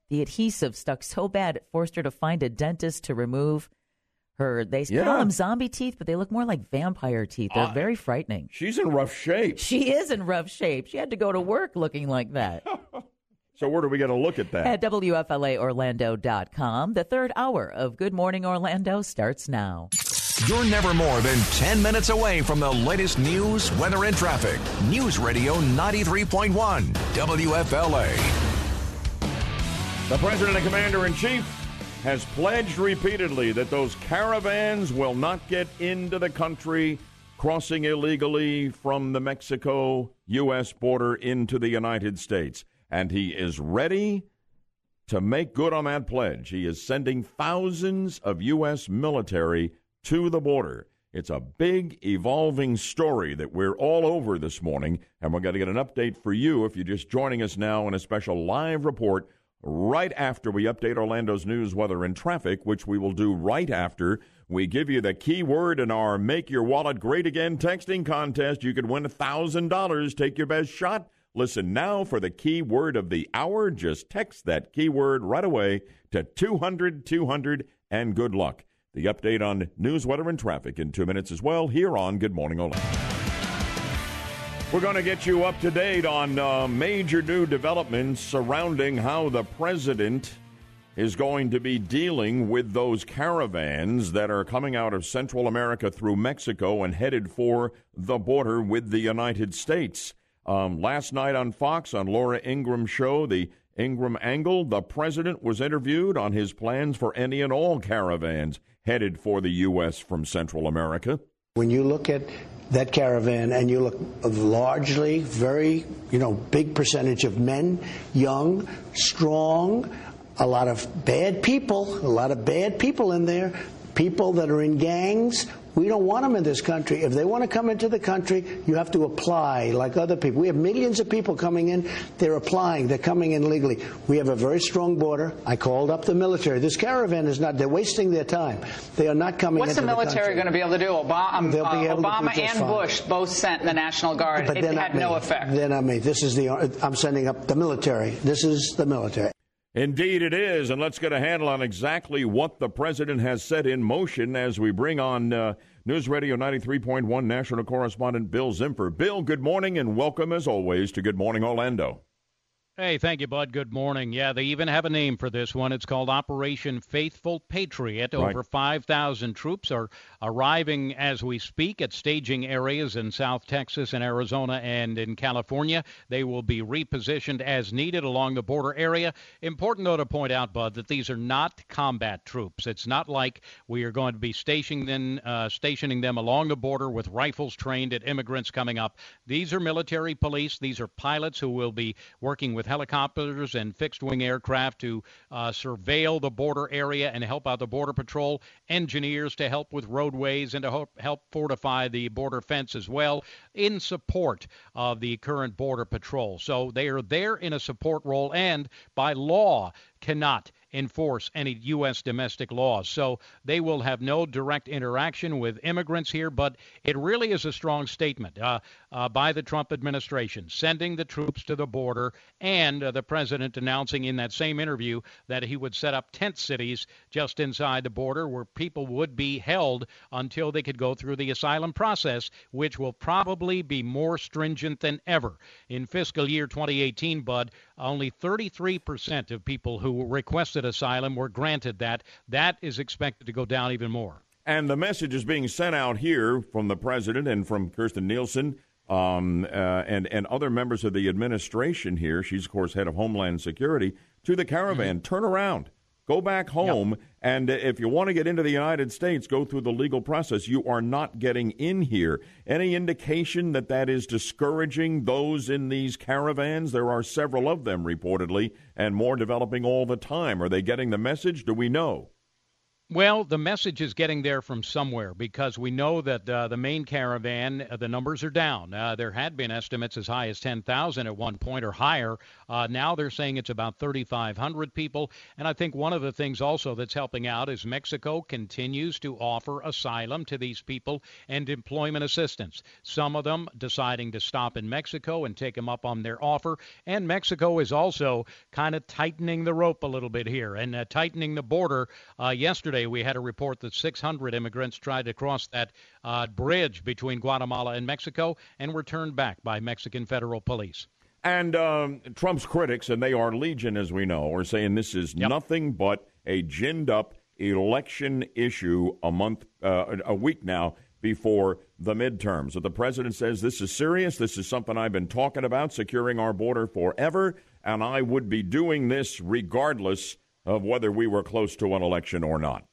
[SPEAKER 2] The adhesive stuck so bad it forced her to find a dentist to remove her. They call them zombie teeth, but they look more like vampire teeth. They're
[SPEAKER 1] Uh,
[SPEAKER 2] very frightening.
[SPEAKER 1] She's in rough shape.
[SPEAKER 2] She is in rough shape. She had to go to work looking like that.
[SPEAKER 1] So where do we get a look at that?
[SPEAKER 2] At WFLAOrlando.com, the third hour of Good Morning Orlando starts now.
[SPEAKER 26] You're never more than 10 minutes away from the latest news, weather, and traffic. News Radio 93.1 WFLA.
[SPEAKER 1] The President and Commander in Chief has pledged repeatedly that those caravans will not get into the country crossing illegally from the Mexico U.S. border into the United States. And he is ready to make good on that pledge. He is sending thousands of U.S. military to the border. It's a big, evolving story that we're all over this morning, and we're going to get an update for you if you're just joining us now in a special live report right after we update Orlando's news, weather, and traffic, which we will do right after we give you the key word in our Make Your Wallet Great Again texting contest. You could win $1,000. Take your best shot. Listen now for the key word of the hour. Just text that keyword right away to 200 200 and good luck. The update on news, weather, and traffic in two minutes as well here on Good Morning Orlando. We're going to get you up to date on uh, major new developments surrounding how the president is going to be dealing with those caravans that are coming out of Central America through Mexico and headed for the border with the United States. Um, last night on Fox, on Laura Ingraham's show, the Ingraham Angle, the president was interviewed on his plans for any and all caravans headed for the U.S. from Central America.
[SPEAKER 28] When you look at that caravan and you look largely very, you know, big percentage of men, young, strong, a lot of bad people, a lot of bad people in there, people that are in gangs. We don't want them in this country. If they want to come into the country, you have to apply like other people. We have millions of people coming in. They're applying. They're coming in legally. We have a very strong border. I called up the military. This caravan is not, they're wasting their time. They are not coming in.
[SPEAKER 27] What's the military going to be able to do? Obama,
[SPEAKER 28] They'll be
[SPEAKER 27] uh,
[SPEAKER 28] able to do
[SPEAKER 27] Obama and
[SPEAKER 28] fine.
[SPEAKER 27] Bush both sent the National Guard.
[SPEAKER 28] But
[SPEAKER 27] it had
[SPEAKER 28] not
[SPEAKER 27] no effect.
[SPEAKER 28] They're not me. This is the. I'm sending up the military. This is the military.
[SPEAKER 1] Indeed, it is. And let's get a handle on exactly what the president has set in motion as we bring on uh, News Radio 93.1 national correspondent Bill Zimfer. Bill, good morning and welcome as always to Good Morning Orlando.
[SPEAKER 33] Hey, thank you, Bud. Good morning. Yeah, they even have a name for this one. It's called Operation Faithful Patriot.
[SPEAKER 1] Right.
[SPEAKER 33] Over 5,000 troops are arriving as we speak at staging areas in South Texas and Arizona and in California. They will be repositioned as needed along the border area. Important, though, to point out, Bud, that these are not combat troops. It's not like we are going to be stationing them, uh, stationing them along the border with rifles trained at immigrants coming up. These are military police. These are pilots who will be working with helicopters and fixed wing aircraft to uh, surveil the border area and help out the Border Patrol, engineers to help with roadways and to help, help fortify the border fence as well in support of the current Border Patrol. So they are there in a support role and by law cannot enforce any U.S. domestic laws. So they will have no direct interaction with immigrants here, but it really is a strong statement uh, uh, by the Trump administration, sending the troops to the border, and uh, the president announcing in that same interview that he would set up tent cities just inside the border where people would be held until they could go through the asylum process, which will probably be more stringent than ever. In fiscal year 2018, Bud, only 33% of people who requested asylum were granted that. That is expected to go down even more.
[SPEAKER 1] And the message is being sent out here from the president and from Kirstjen Nielsen um, uh, and and other members of the administration here. She's of course head of Homeland Security to the caravan. Mm-hmm. Turn around. Go back home, yep. and if you want to get into the United States, go through the legal process. You are not getting in here. Any indication that that is discouraging those in these caravans? There are several of them reportedly, and more developing all the time. Are they getting the message? Do we know?
[SPEAKER 33] Well, the message is getting there from somewhere because we know that uh, the main caravan, uh, the numbers are down. Uh, there had been estimates as high as 10,000 at one point or higher. Uh, now they're saying it's about 3,500 people. And I think one of the things also that's helping out is Mexico continues to offer asylum to these people and employment assistance. Some of them deciding to stop in Mexico and take them up on their offer. And Mexico is also kind of tightening the rope a little bit here and uh, tightening the border. Uh, yesterday, we had a report that 600 immigrants tried to cross that uh, bridge between Guatemala and Mexico and were turned back by Mexican federal police.
[SPEAKER 1] And um, Trump's critics, and they are legion, as we know, are saying this is yep. nothing but a ginned up election issue a month, uh, a week now before the midterms. So the president says this is serious. This is something I've been talking about, securing our border forever, and I would be doing this regardless of whether we were close to an election or not.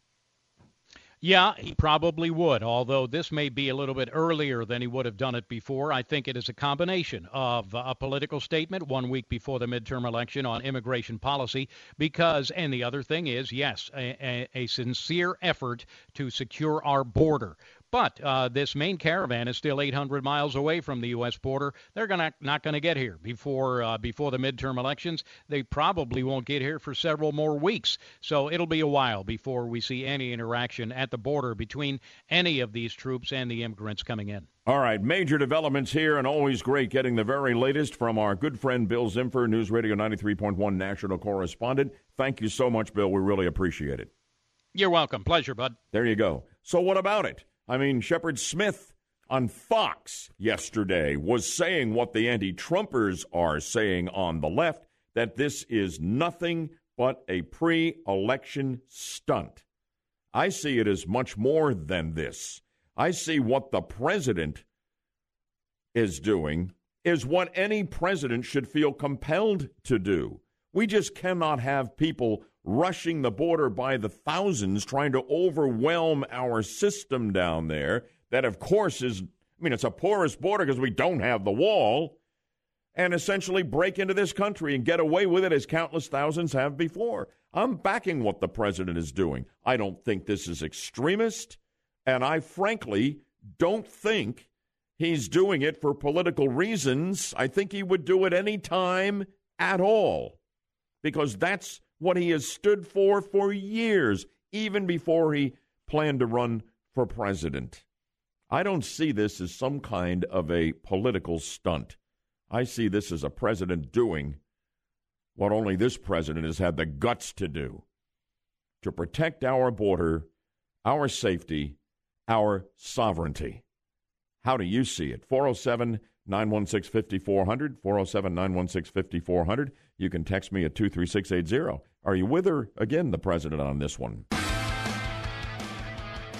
[SPEAKER 33] Yeah, he probably would, although this may be a little bit earlier than he would have done it before. I think it is a combination of a political statement one week before the midterm election on immigration policy, because, and the other thing is, yes, a, a, a sincere effort to secure our border. But uh, this main caravan is still 800 miles away from the U.S. border. They're gonna, not going to get here before uh, before the midterm elections. They probably won't get here for several more weeks. So it'll be a while before we see any interaction at the border between any of these troops and the immigrants coming in.
[SPEAKER 1] All right, major developments here, and always great getting the very latest from our good friend Bill Zimfer, News Radio 93.1 national correspondent. Thank you so much, Bill. We really appreciate it.
[SPEAKER 33] You're welcome. Pleasure, bud.
[SPEAKER 1] There you go. So, what about it? I mean, Shepard Smith on Fox yesterday was saying what the anti Trumpers are saying on the left that this is nothing but a pre election stunt. I see it as much more than this. I see what the president is doing is what any president should feel compelled to do. We just cannot have people rushing the border by the thousands, trying to overwhelm our system down there. That, of course, is, I mean, it's a porous border because we don't have the wall, and essentially break into this country and get away with it as countless thousands have before. I'm backing what the president is doing. I don't think this is extremist, and I frankly don't think he's doing it for political reasons. I think he would do it any time at all because that's what he has stood for for years, even before he planned to run for president. I don't see this as some kind of a political stunt. I see this as a president doing what only this president has had the guts to do to protect our border, our safety, our sovereignty. How do you see it? 407 916 5400, 407 916 5400. You can text me at 23680. Are you with her? again the president on this one?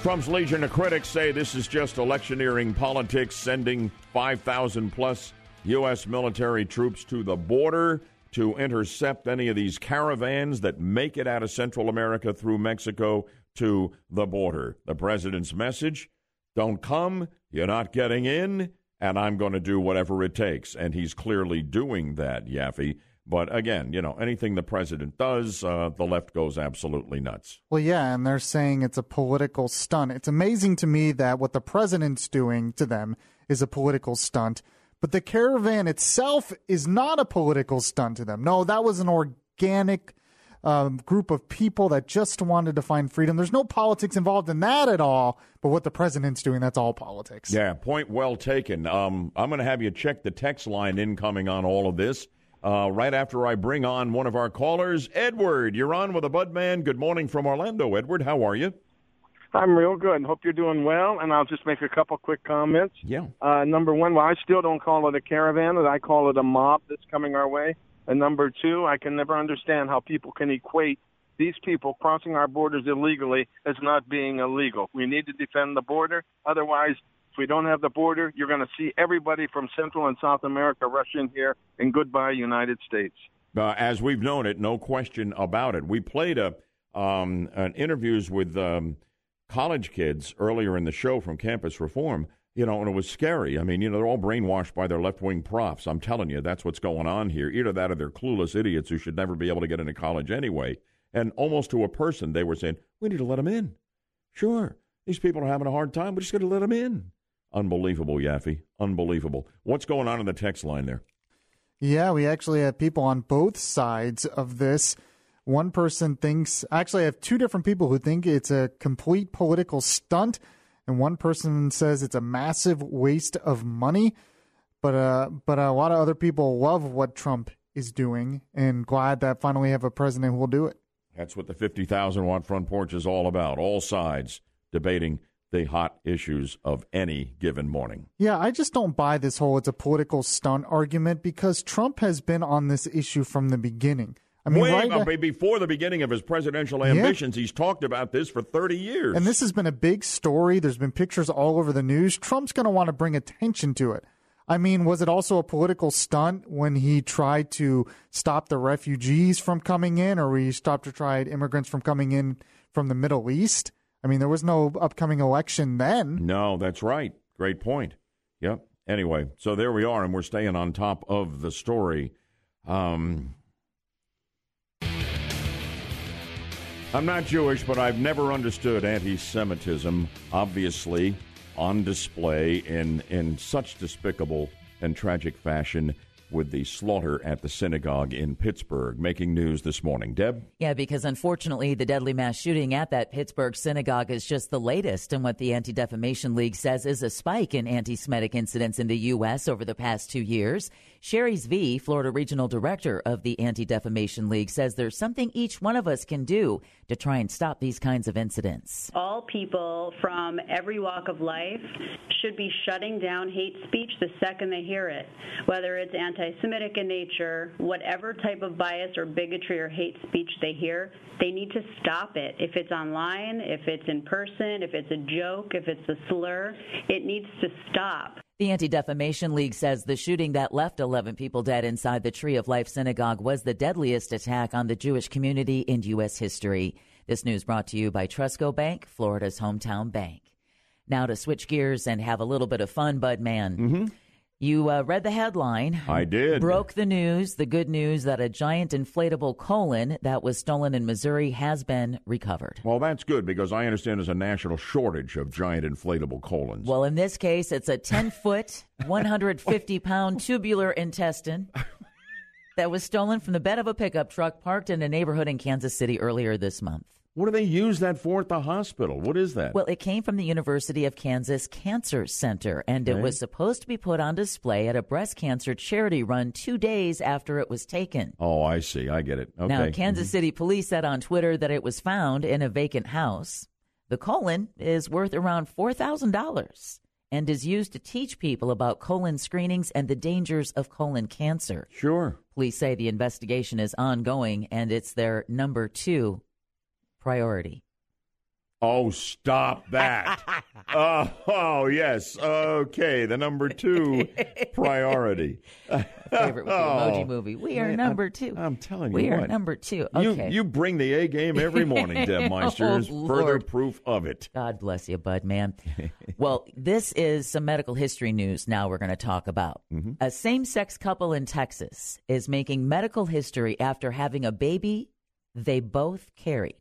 [SPEAKER 1] Trump's legion of critics say this is just electioneering politics, sending 5,000 plus U.S. military troops to the border to intercept any of these caravans that make it out of Central America through Mexico to the border. The president's message don't come, you're not getting in, and I'm going to do whatever it takes. And he's clearly doing that, Yaffee. But again, you know, anything the president does, uh, the left goes absolutely nuts.
[SPEAKER 9] Well, yeah, and they're saying it's a political stunt. It's amazing to me that what the president's doing to them is a political stunt, but the caravan itself is not a political stunt to them. No, that was an organic um, group of people that just wanted to find freedom. There's no politics involved in that at all. But what the president's doing, that's all politics.
[SPEAKER 1] Yeah, point well taken. Um, I'm going to have you check the text line incoming on all of this. Uh, right after I bring on one of our callers, Edward. You're on with a Budman. Good morning from Orlando, Edward. How are you?
[SPEAKER 34] I'm real good. Hope you're doing well. And I'll just make a couple quick comments.
[SPEAKER 1] Yeah.
[SPEAKER 34] Uh, number one, well, I still don't call it a caravan, I call it a mob that's coming our way. And number two, I can never understand how people can equate these people crossing our borders illegally as not being illegal. We need to defend the border. Otherwise, if we don't have the border, you're going to see everybody from Central and South America rush in here, and goodbye, United States.
[SPEAKER 1] Uh, as we've known it, no question about it. We played a um, an interviews with um, college kids earlier in the show from Campus Reform. You know, and it was scary. I mean, you know, they're all brainwashed by their left wing profs. I'm telling you, that's what's going on here. Either that or they're clueless idiots who should never be able to get into college anyway. And almost to a person, they were saying, we need to let them in. Sure, these people are having a hard time. We're just going to let them in. Unbelievable, Yaffee. Unbelievable. What's going on in the text line there?
[SPEAKER 9] Yeah, we actually have people on both sides of this. One person thinks, actually, I have two different people who think it's a complete political stunt, and one person says it's a massive waste of money. But uh, but a lot of other people love what Trump is doing, and glad that finally have a president who will do it.
[SPEAKER 1] That's what the 50,000 watt front porch is all about. All sides debating the hot issues of any given morning.
[SPEAKER 9] Yeah, I just don't buy this whole it's a political stunt argument because Trump has been on this issue from the beginning. I mean,
[SPEAKER 1] Way
[SPEAKER 9] right
[SPEAKER 1] uh, before the beginning of his presidential ambitions, he's talked about this for 30 years.
[SPEAKER 9] And this has been a big story. There's been pictures all over the news. Trump's going to want to bring attention to it. I mean, was it also a political stunt when he tried to stop the refugees from coming in, or he stopped or tried immigrants from coming in from the Middle East? I mean, there was no upcoming election then.
[SPEAKER 1] No, that's right. Great point. Yep. Anyway, so there we are, and we're staying on top of the story. Um, I'm not Jewish, but I've never understood anti Semitism, obviously, on display in, in such despicable and tragic fashion with the slaughter at the synagogue in Pittsburgh. Making news this morning. Deb?
[SPEAKER 2] Yeah, because unfortunately, the deadly mass shooting at that Pittsburgh synagogue is just the latest in what the Anti Defamation League says is a spike in anti Semitic incidents in the U.S. over the past two years. Sherry Zvi, Florida Regional Director of the Anti Defamation League, says there's something each one of us can do to try and stop these kinds of incidents.
[SPEAKER 3] All people from every walk of life should be shutting down hate speech the second they hear it, whether it's anti Semitic in nature, whatever type of bias or bigotry or hate speech they hear, they need to stop it. If it's online, if it's in person, if it's a joke, if it's a slur, it needs to stop.
[SPEAKER 2] The Anti Defamation League says the shooting that left 11 people dead inside the Tree of Life Synagogue was the deadliest attack on the Jewish community in U.S. history. This news brought to you by Trustco Bank, Florida's hometown bank. Now to switch gears and have a little bit of fun, Bud Man.
[SPEAKER 1] Mm-hmm.
[SPEAKER 2] You uh, read the headline.
[SPEAKER 1] I did.
[SPEAKER 2] Broke the news, the good news that a giant inflatable colon that was stolen in Missouri has been recovered.
[SPEAKER 1] Well, that's good because I understand there's a national shortage of giant inflatable colons.
[SPEAKER 2] Well, in this case, it's a 10 foot, 150 pound tubular intestine that was stolen from the bed of a pickup truck parked in a neighborhood in Kansas City earlier this month.
[SPEAKER 1] What do they use that for at the hospital? What is that?
[SPEAKER 2] Well, it came from the University of Kansas Cancer Center, and
[SPEAKER 1] Okay.
[SPEAKER 2] it was supposed to be put on display at a breast cancer charity run two days after it was taken.
[SPEAKER 1] oh, I see. I get it. Okay.
[SPEAKER 2] Now, Kansas mm-hmm. City police said on Twitter that it was found in a vacant house. The colon is worth around $4,000 and is used to teach people about colon screenings and the dangers of colon cancer.
[SPEAKER 1] Sure.
[SPEAKER 2] Police say the investigation is ongoing and it's their number two priority.
[SPEAKER 1] Oh, stop that. oh, oh, yes. Okay. The number two priority.
[SPEAKER 2] Favorite with the emoji movie. We are
[SPEAKER 1] Man,
[SPEAKER 2] number
[SPEAKER 1] I'm-
[SPEAKER 2] two.
[SPEAKER 1] I'm telling you
[SPEAKER 2] We are number two.
[SPEAKER 1] You,
[SPEAKER 2] Okay.
[SPEAKER 1] you bring the A game every morning, Deb Maestro.
[SPEAKER 2] Oh,
[SPEAKER 1] further proof of it.
[SPEAKER 2] God bless you, bud, man. well, this is some medical history news now we're going to talk about.
[SPEAKER 1] Mm-hmm.
[SPEAKER 2] A same sex couple in Texas is making medical history after having a baby they both carried.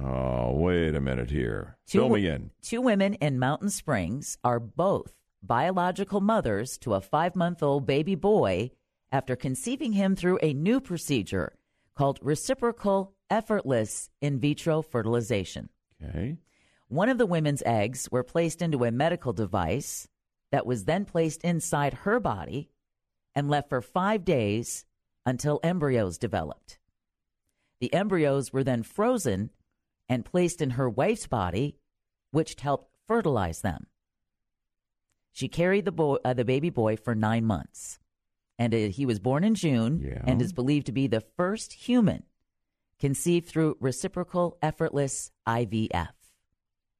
[SPEAKER 1] Oh, wait a minute here.
[SPEAKER 2] Two,
[SPEAKER 1] Fill me in.
[SPEAKER 2] Two women in Mountain Springs are both biological mothers to a five month old baby boy after conceiving him through a new procedure called reciprocal effortless in vitro fertilization.
[SPEAKER 1] Okay.
[SPEAKER 2] One of the women's eggs were placed into a medical device that was then placed inside her body and left for five days until embryos developed. The embryos were then frozen and placed in her wife's body, which helped fertilize them. She carried the boy, uh, the baby boy for nine months, and uh, he was born in June
[SPEAKER 1] Yeah.
[SPEAKER 2] and is believed to be the first human conceived through reciprocal effortless IVF.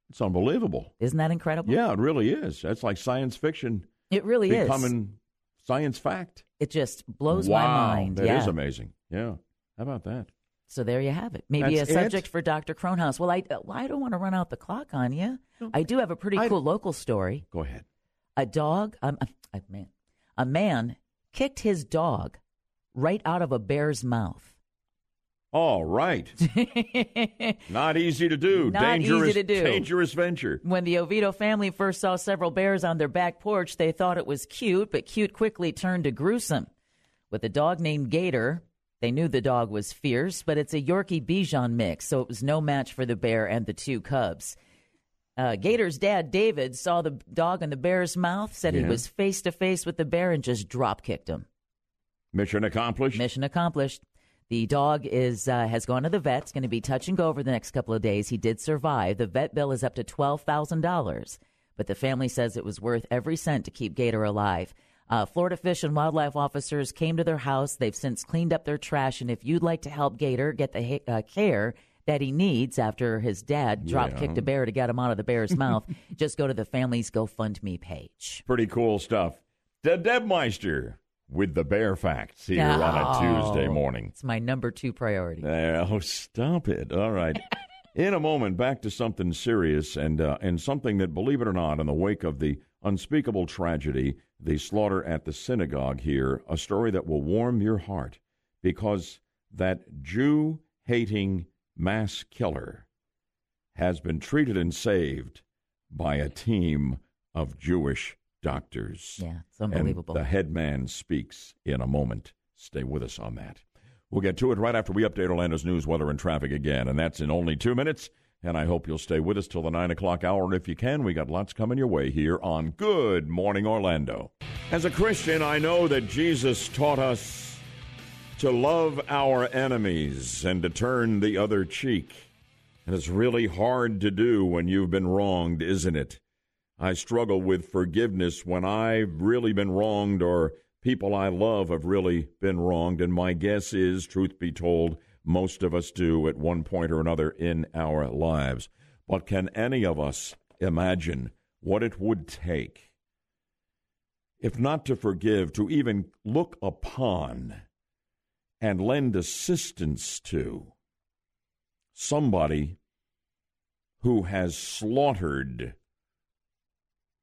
[SPEAKER 1] It's unbelievable.
[SPEAKER 2] Isn't that incredible?
[SPEAKER 1] Yeah, it really is. That's like science fiction
[SPEAKER 2] It really is.
[SPEAKER 1] becoming science fact.
[SPEAKER 2] It just blows
[SPEAKER 1] wow,
[SPEAKER 2] my mind.
[SPEAKER 1] That is
[SPEAKER 2] yeah.
[SPEAKER 1] amazing. Yeah. How about that?
[SPEAKER 2] So there you have it. Maybe
[SPEAKER 1] That's
[SPEAKER 2] a
[SPEAKER 1] it?
[SPEAKER 2] subject for Dr. Kronhaus. Well, I, well, I don't want to run out the clock on you. I do have a pretty cool local story.
[SPEAKER 1] Go ahead.
[SPEAKER 2] A dog, um, a man, a man kicked his dog right out of a bear's mouth.
[SPEAKER 1] All right. Not easy to do.
[SPEAKER 2] Not
[SPEAKER 1] dangerous,
[SPEAKER 2] easy to do.
[SPEAKER 1] Dangerous venture.
[SPEAKER 2] When the Oviedo family first saw several bears on their back porch, they thought it was cute, but cute quickly turned to gruesome. With a dog named Gator, they knew the dog was fierce, but it's a Yorkie Bichon mix, so it was no match for the bear and the two cubs. Uh, Gator's dad, David, saw the dog in the bear's mouth, said he was face to face with the bear, and just drop kicked him.
[SPEAKER 1] Mission accomplished.
[SPEAKER 2] Mission accomplished. The dog is uh, has gone to the vet. It's going to be touch and go over the next couple of days. He did survive. The vet bill is up to twelve thousand dollars, but the family says it was worth every cent to keep Gator alive. Uh, Florida Fish and Wildlife officers came to their house. They've since cleaned up their trash, and if you'd like to help Gator get the uh, care that he needs after his dad drop kicked
[SPEAKER 1] Yeah.
[SPEAKER 2] a bear to get him out of the bear's mouth, just go to the family's GoFundMe page.
[SPEAKER 1] Pretty cool stuff. De Deb Maestro with the bear facts here on a
[SPEAKER 2] Oh,
[SPEAKER 1] Tuesday morning.
[SPEAKER 2] It's my number two priority.
[SPEAKER 1] Oh, stop it. All right. In a moment, back to something serious and, uh, and something that, believe it or not, in the wake of the unspeakable tragedy, the slaughter at the synagogue here, a story that will warm your heart because that Jew hating mass killer has been treated and saved by a team of Jewish doctors.
[SPEAKER 2] Yeah, it's unbelievable.
[SPEAKER 1] And the head man speaks in a moment. Stay with us on that. We'll get to it right after we update Orlando's news, weather, and traffic again, and that's in only two minutes. And I hope you'll stay with us till the nine o'clock hour. And if you can, we got lots coming your way here on Good Morning Orlando. As a Christian, I know that Jesus taught us to love our enemies and to turn the other cheek. And it's really hard to do when you've been wronged, isn't it? I struggle with forgiveness when I've really been wronged or people I love have really been wronged. And my guess is, truth be told, most of us do at one point or another in our lives. But can any of us imagine what it would take, if not to forgive, to even look upon and lend assistance to somebody who has slaughtered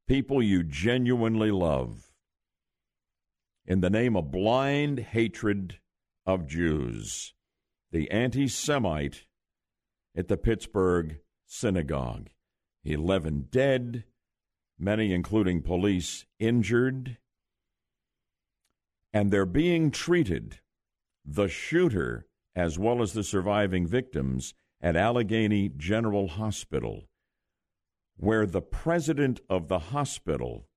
[SPEAKER 1] people you genuinely love in the name of blind hatred of Jews, the anti Semite at the Pittsburgh synagogue. 11 dead, many, including police, injured, and they're being treated, the shooter as well as the surviving victims, at Allegheny General Hospital where the president of the hospital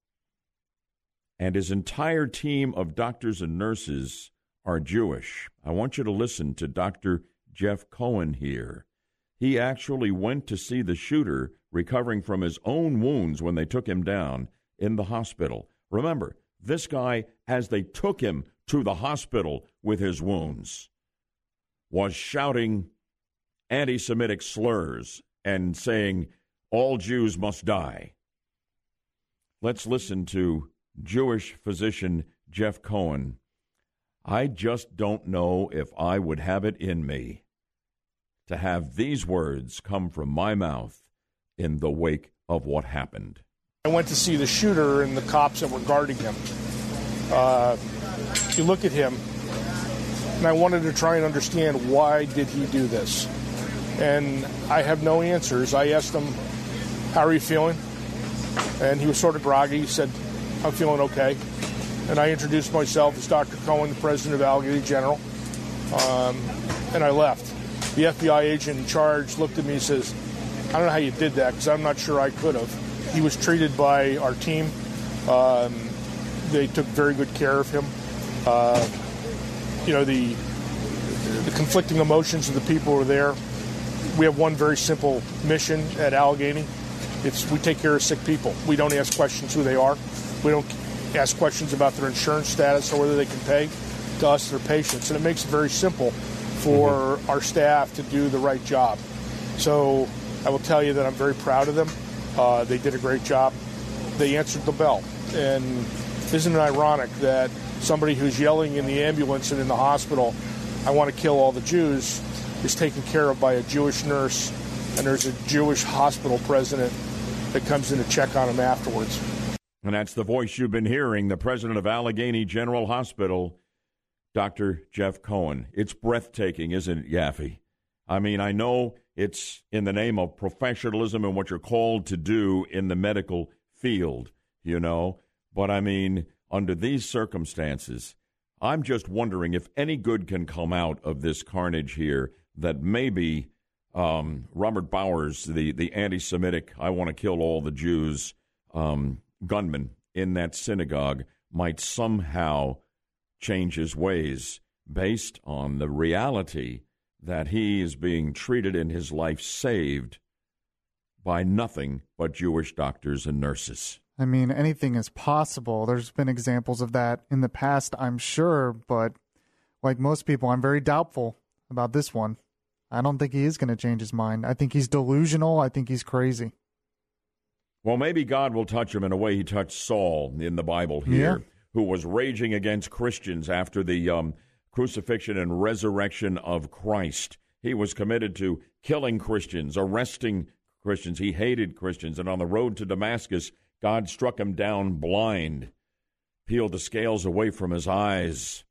[SPEAKER 1] and his entire team of doctors and nurses are Jewish. I want you to listen to Dr. Jeff Cohen here. He actually went to see the shooter recovering from his own wounds when they took him down in the hospital. Remember, this guy, as they took him to the hospital with his wounds, was shouting anti Semitic slurs and saying, all Jews must die. Let's listen to Jewish physician Jeff Cohen. I just don't know if I would have it in me to have these words come from my mouth in the wake of what happened.
[SPEAKER 35] I went to see the shooter and the cops that were guarding him. Uh, you look at him, and I wanted to try and understand why did he do this. And I have no answers. I asked him, "How are you feeling?" And he was sort of groggy. He said, "I'm feeling okay." And I introduced myself as Dr. Cohen, the president of Allegheny General. Um, and I left. The FBI agent in charge looked at me and says, I don't know how you did that because I'm not sure I could have. He was treated by our team. Um, they took very good care of him. Uh, you know, the, the conflicting emotions of the people were there. We have one very simple mission at Allegheny. It's we take care of sick people. We don't ask questions who they are. We don't ask questions about their insurance status or whether they can pay. To us, they're patients, and it makes it very simple for mm-hmm. our staff to do the right job. So I will tell you that I'm very proud of them. Uh, they did a great job. They answered the bell, and isn't it ironic that somebody who's yelling in the ambulance and in the hospital, "I want to kill all the Jews," is taken care of by a Jewish nurse, and there's a Jewish hospital president that comes in to check on him afterwards.
[SPEAKER 1] And that's the voice you've been hearing, the president of Allegheny General Hospital, Dr. Jeff Cohen. It's breathtaking, isn't it, Yaffee? I mean, I know it's in the name of professionalism and what you're called to do in the medical field, you know, but I mean, under these circumstances, I'm just wondering if any good can come out of this carnage here that maybe um, Robert Bowers, the, the anti Semitic, I want to kill all the Jews um, gunman in that synagogue, might somehow change his ways based on the reality that he is being treated and his life saved by nothing but Jewish doctors and nurses.
[SPEAKER 9] I mean, anything is possible. There's been examples of that in the past, I'm sure, but like most people, I'm very doubtful about this one. I don't think he is going to change his mind. I think he's delusional. I think he's crazy.
[SPEAKER 1] Well, maybe God will touch him in a way he touched Saul in the Bible here, yeah. who was raging against Christians after the um, crucifixion and resurrection of Christ. He was committed to killing Christians, arresting Christians. He hated Christians. And on the road to Damascus, God struck him down blind, peeled the scales away from his eyes,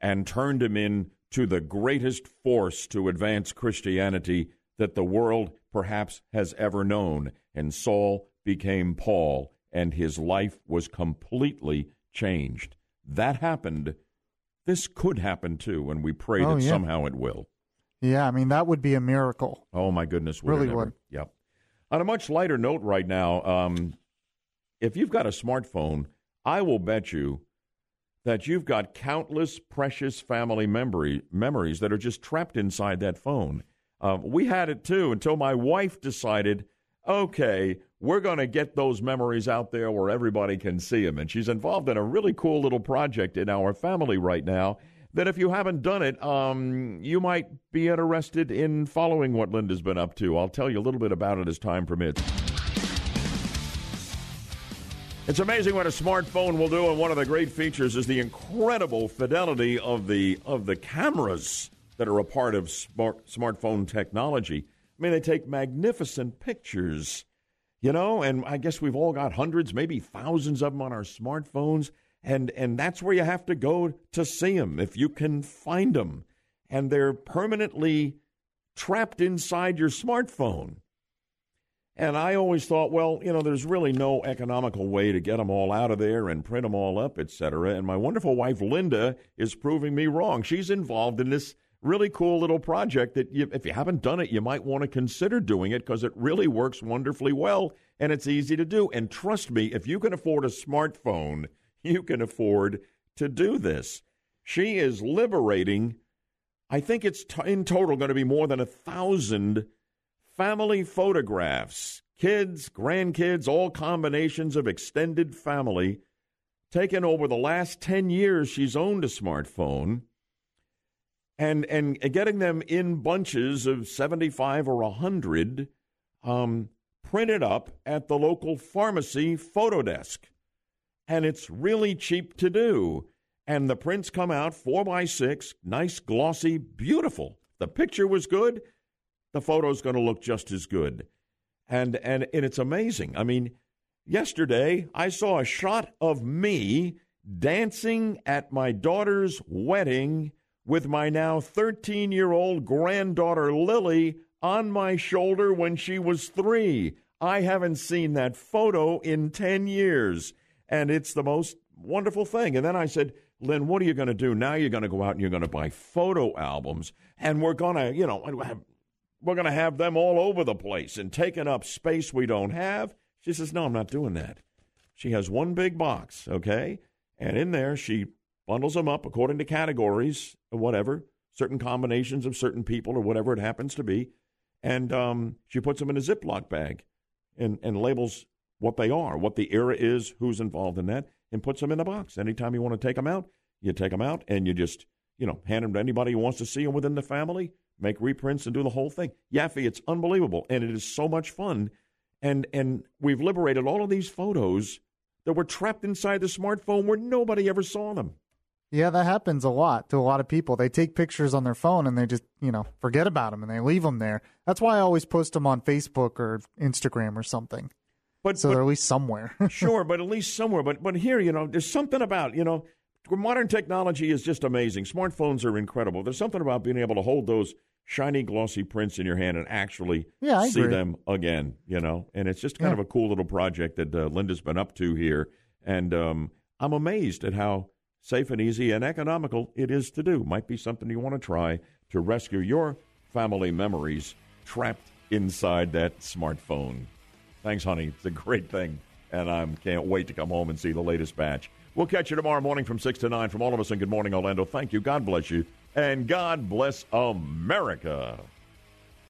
[SPEAKER 1] and turned him in to the greatest force to advance Christianity that the world perhaps has ever known. And Saul became Paul, and his life was completely changed. That happened. This could happen too, and we pray oh, that yeah. somehow it will.
[SPEAKER 9] Yeah, I mean, that would be a miracle.
[SPEAKER 1] Oh, my goodness.
[SPEAKER 9] Would really would.
[SPEAKER 1] Yep. On a much lighter note right now, um, if you've got a smartphone, I will bet you that you've got countless precious family memory, memories that are just trapped inside that phone. Uh, we had it too until my wife decided, okay, we're going to get those memories out there where everybody can see them. And she's involved in a really cool little project in our family right now that if you haven't done it, um, you might be interested in following what Linda's been up to. I'll tell you a little bit about it as time permits. It's amazing what a smartphone will do, and one of the great features is the incredible fidelity of the of the cameras that are a part of smart, smartphone technology. I mean, they take magnificent pictures, you know, and I guess we've all got hundreds, maybe thousands of them on our smartphones, and and that's where you have to go to see them if you can find them, and they're permanently trapped inside your smartphone. And I always thought, well, you know, there's really no economical way to get them all out of there and print them all up, et cetera. And my wonderful wife, Linda, is proving me wrong. She's involved in this really cool little project that you, if you haven't done it, you might want to consider doing it because it really works wonderfully well and it's easy to do. And trust me, if you can afford a smartphone, you can afford to do this. She is liberating, I think it's t- in total going to be more than a thousand family photographs, kids, grandkids, all combinations of extended family, taken over the last 10 years she's owned a smartphone and and getting them in bunches of 75 or 100 um, printed up at the local pharmacy photo desk and it's really cheap to do and the prints come out four by six nice glossy beautiful the picture was good the photo's going to look just as good. And, and, and it's amazing. I mean, yesterday I saw a shot of me dancing at my daughter's wedding with my now 13 year old granddaughter Lily on my shoulder when she was three. I haven't seen that photo in 10 years. And it's the most wonderful thing. And then I said, Lynn, what are you going to do? Now you're going to go out and you're going to buy photo albums, and we're going to, you know, we're going to have them all over the place and taking up space we don't have. She says, No, I'm not doing that. She has one big box, okay? And in there, she bundles them up according to categories or whatever, certain combinations of certain people or whatever it happens to be. And um, she puts them in a Ziploc bag and, and labels what they are, what the era is, who's involved in that, and puts them in a box. Anytime you want to take them out, you take them out and you just, you know, hand them to anybody who wants to see them within the family, make reprints and do the whole thing. Yaffee, it's unbelievable. And it is so much fun. And, and we've liberated all of these photos that were trapped inside the smartphone where nobody ever saw them.
[SPEAKER 9] Yeah, that happens a lot to a lot of people. They take pictures on their phone and they just, you know, forget about them and they leave them there. That's why I always post them on Facebook or Instagram or something.
[SPEAKER 1] But
[SPEAKER 9] so
[SPEAKER 1] but,
[SPEAKER 9] they're at least somewhere.
[SPEAKER 1] sure, but at least somewhere. But but here, you know, there's something about you know, modern technology is just amazing. Smartphones are incredible. There's something about being able to hold those shiny, glossy prints in your hand and actually
[SPEAKER 9] yeah,
[SPEAKER 1] see
[SPEAKER 9] agree.
[SPEAKER 1] them again. You know, and it's just kind
[SPEAKER 9] Yeah.
[SPEAKER 1] of a cool little project that uh, Linda's been up to here, and um, I'm amazed at how safe and easy and economical it is to do. Might be something you want to try to rescue your family memories trapped inside that smartphone. Thanks, honey. It's a great thing, and I can't wait to come home and see the latest batch. We'll catch you tomorrow morning from 6 to 9. From all of us in Good Morning Orlando, thank you. God bless you. And God bless America.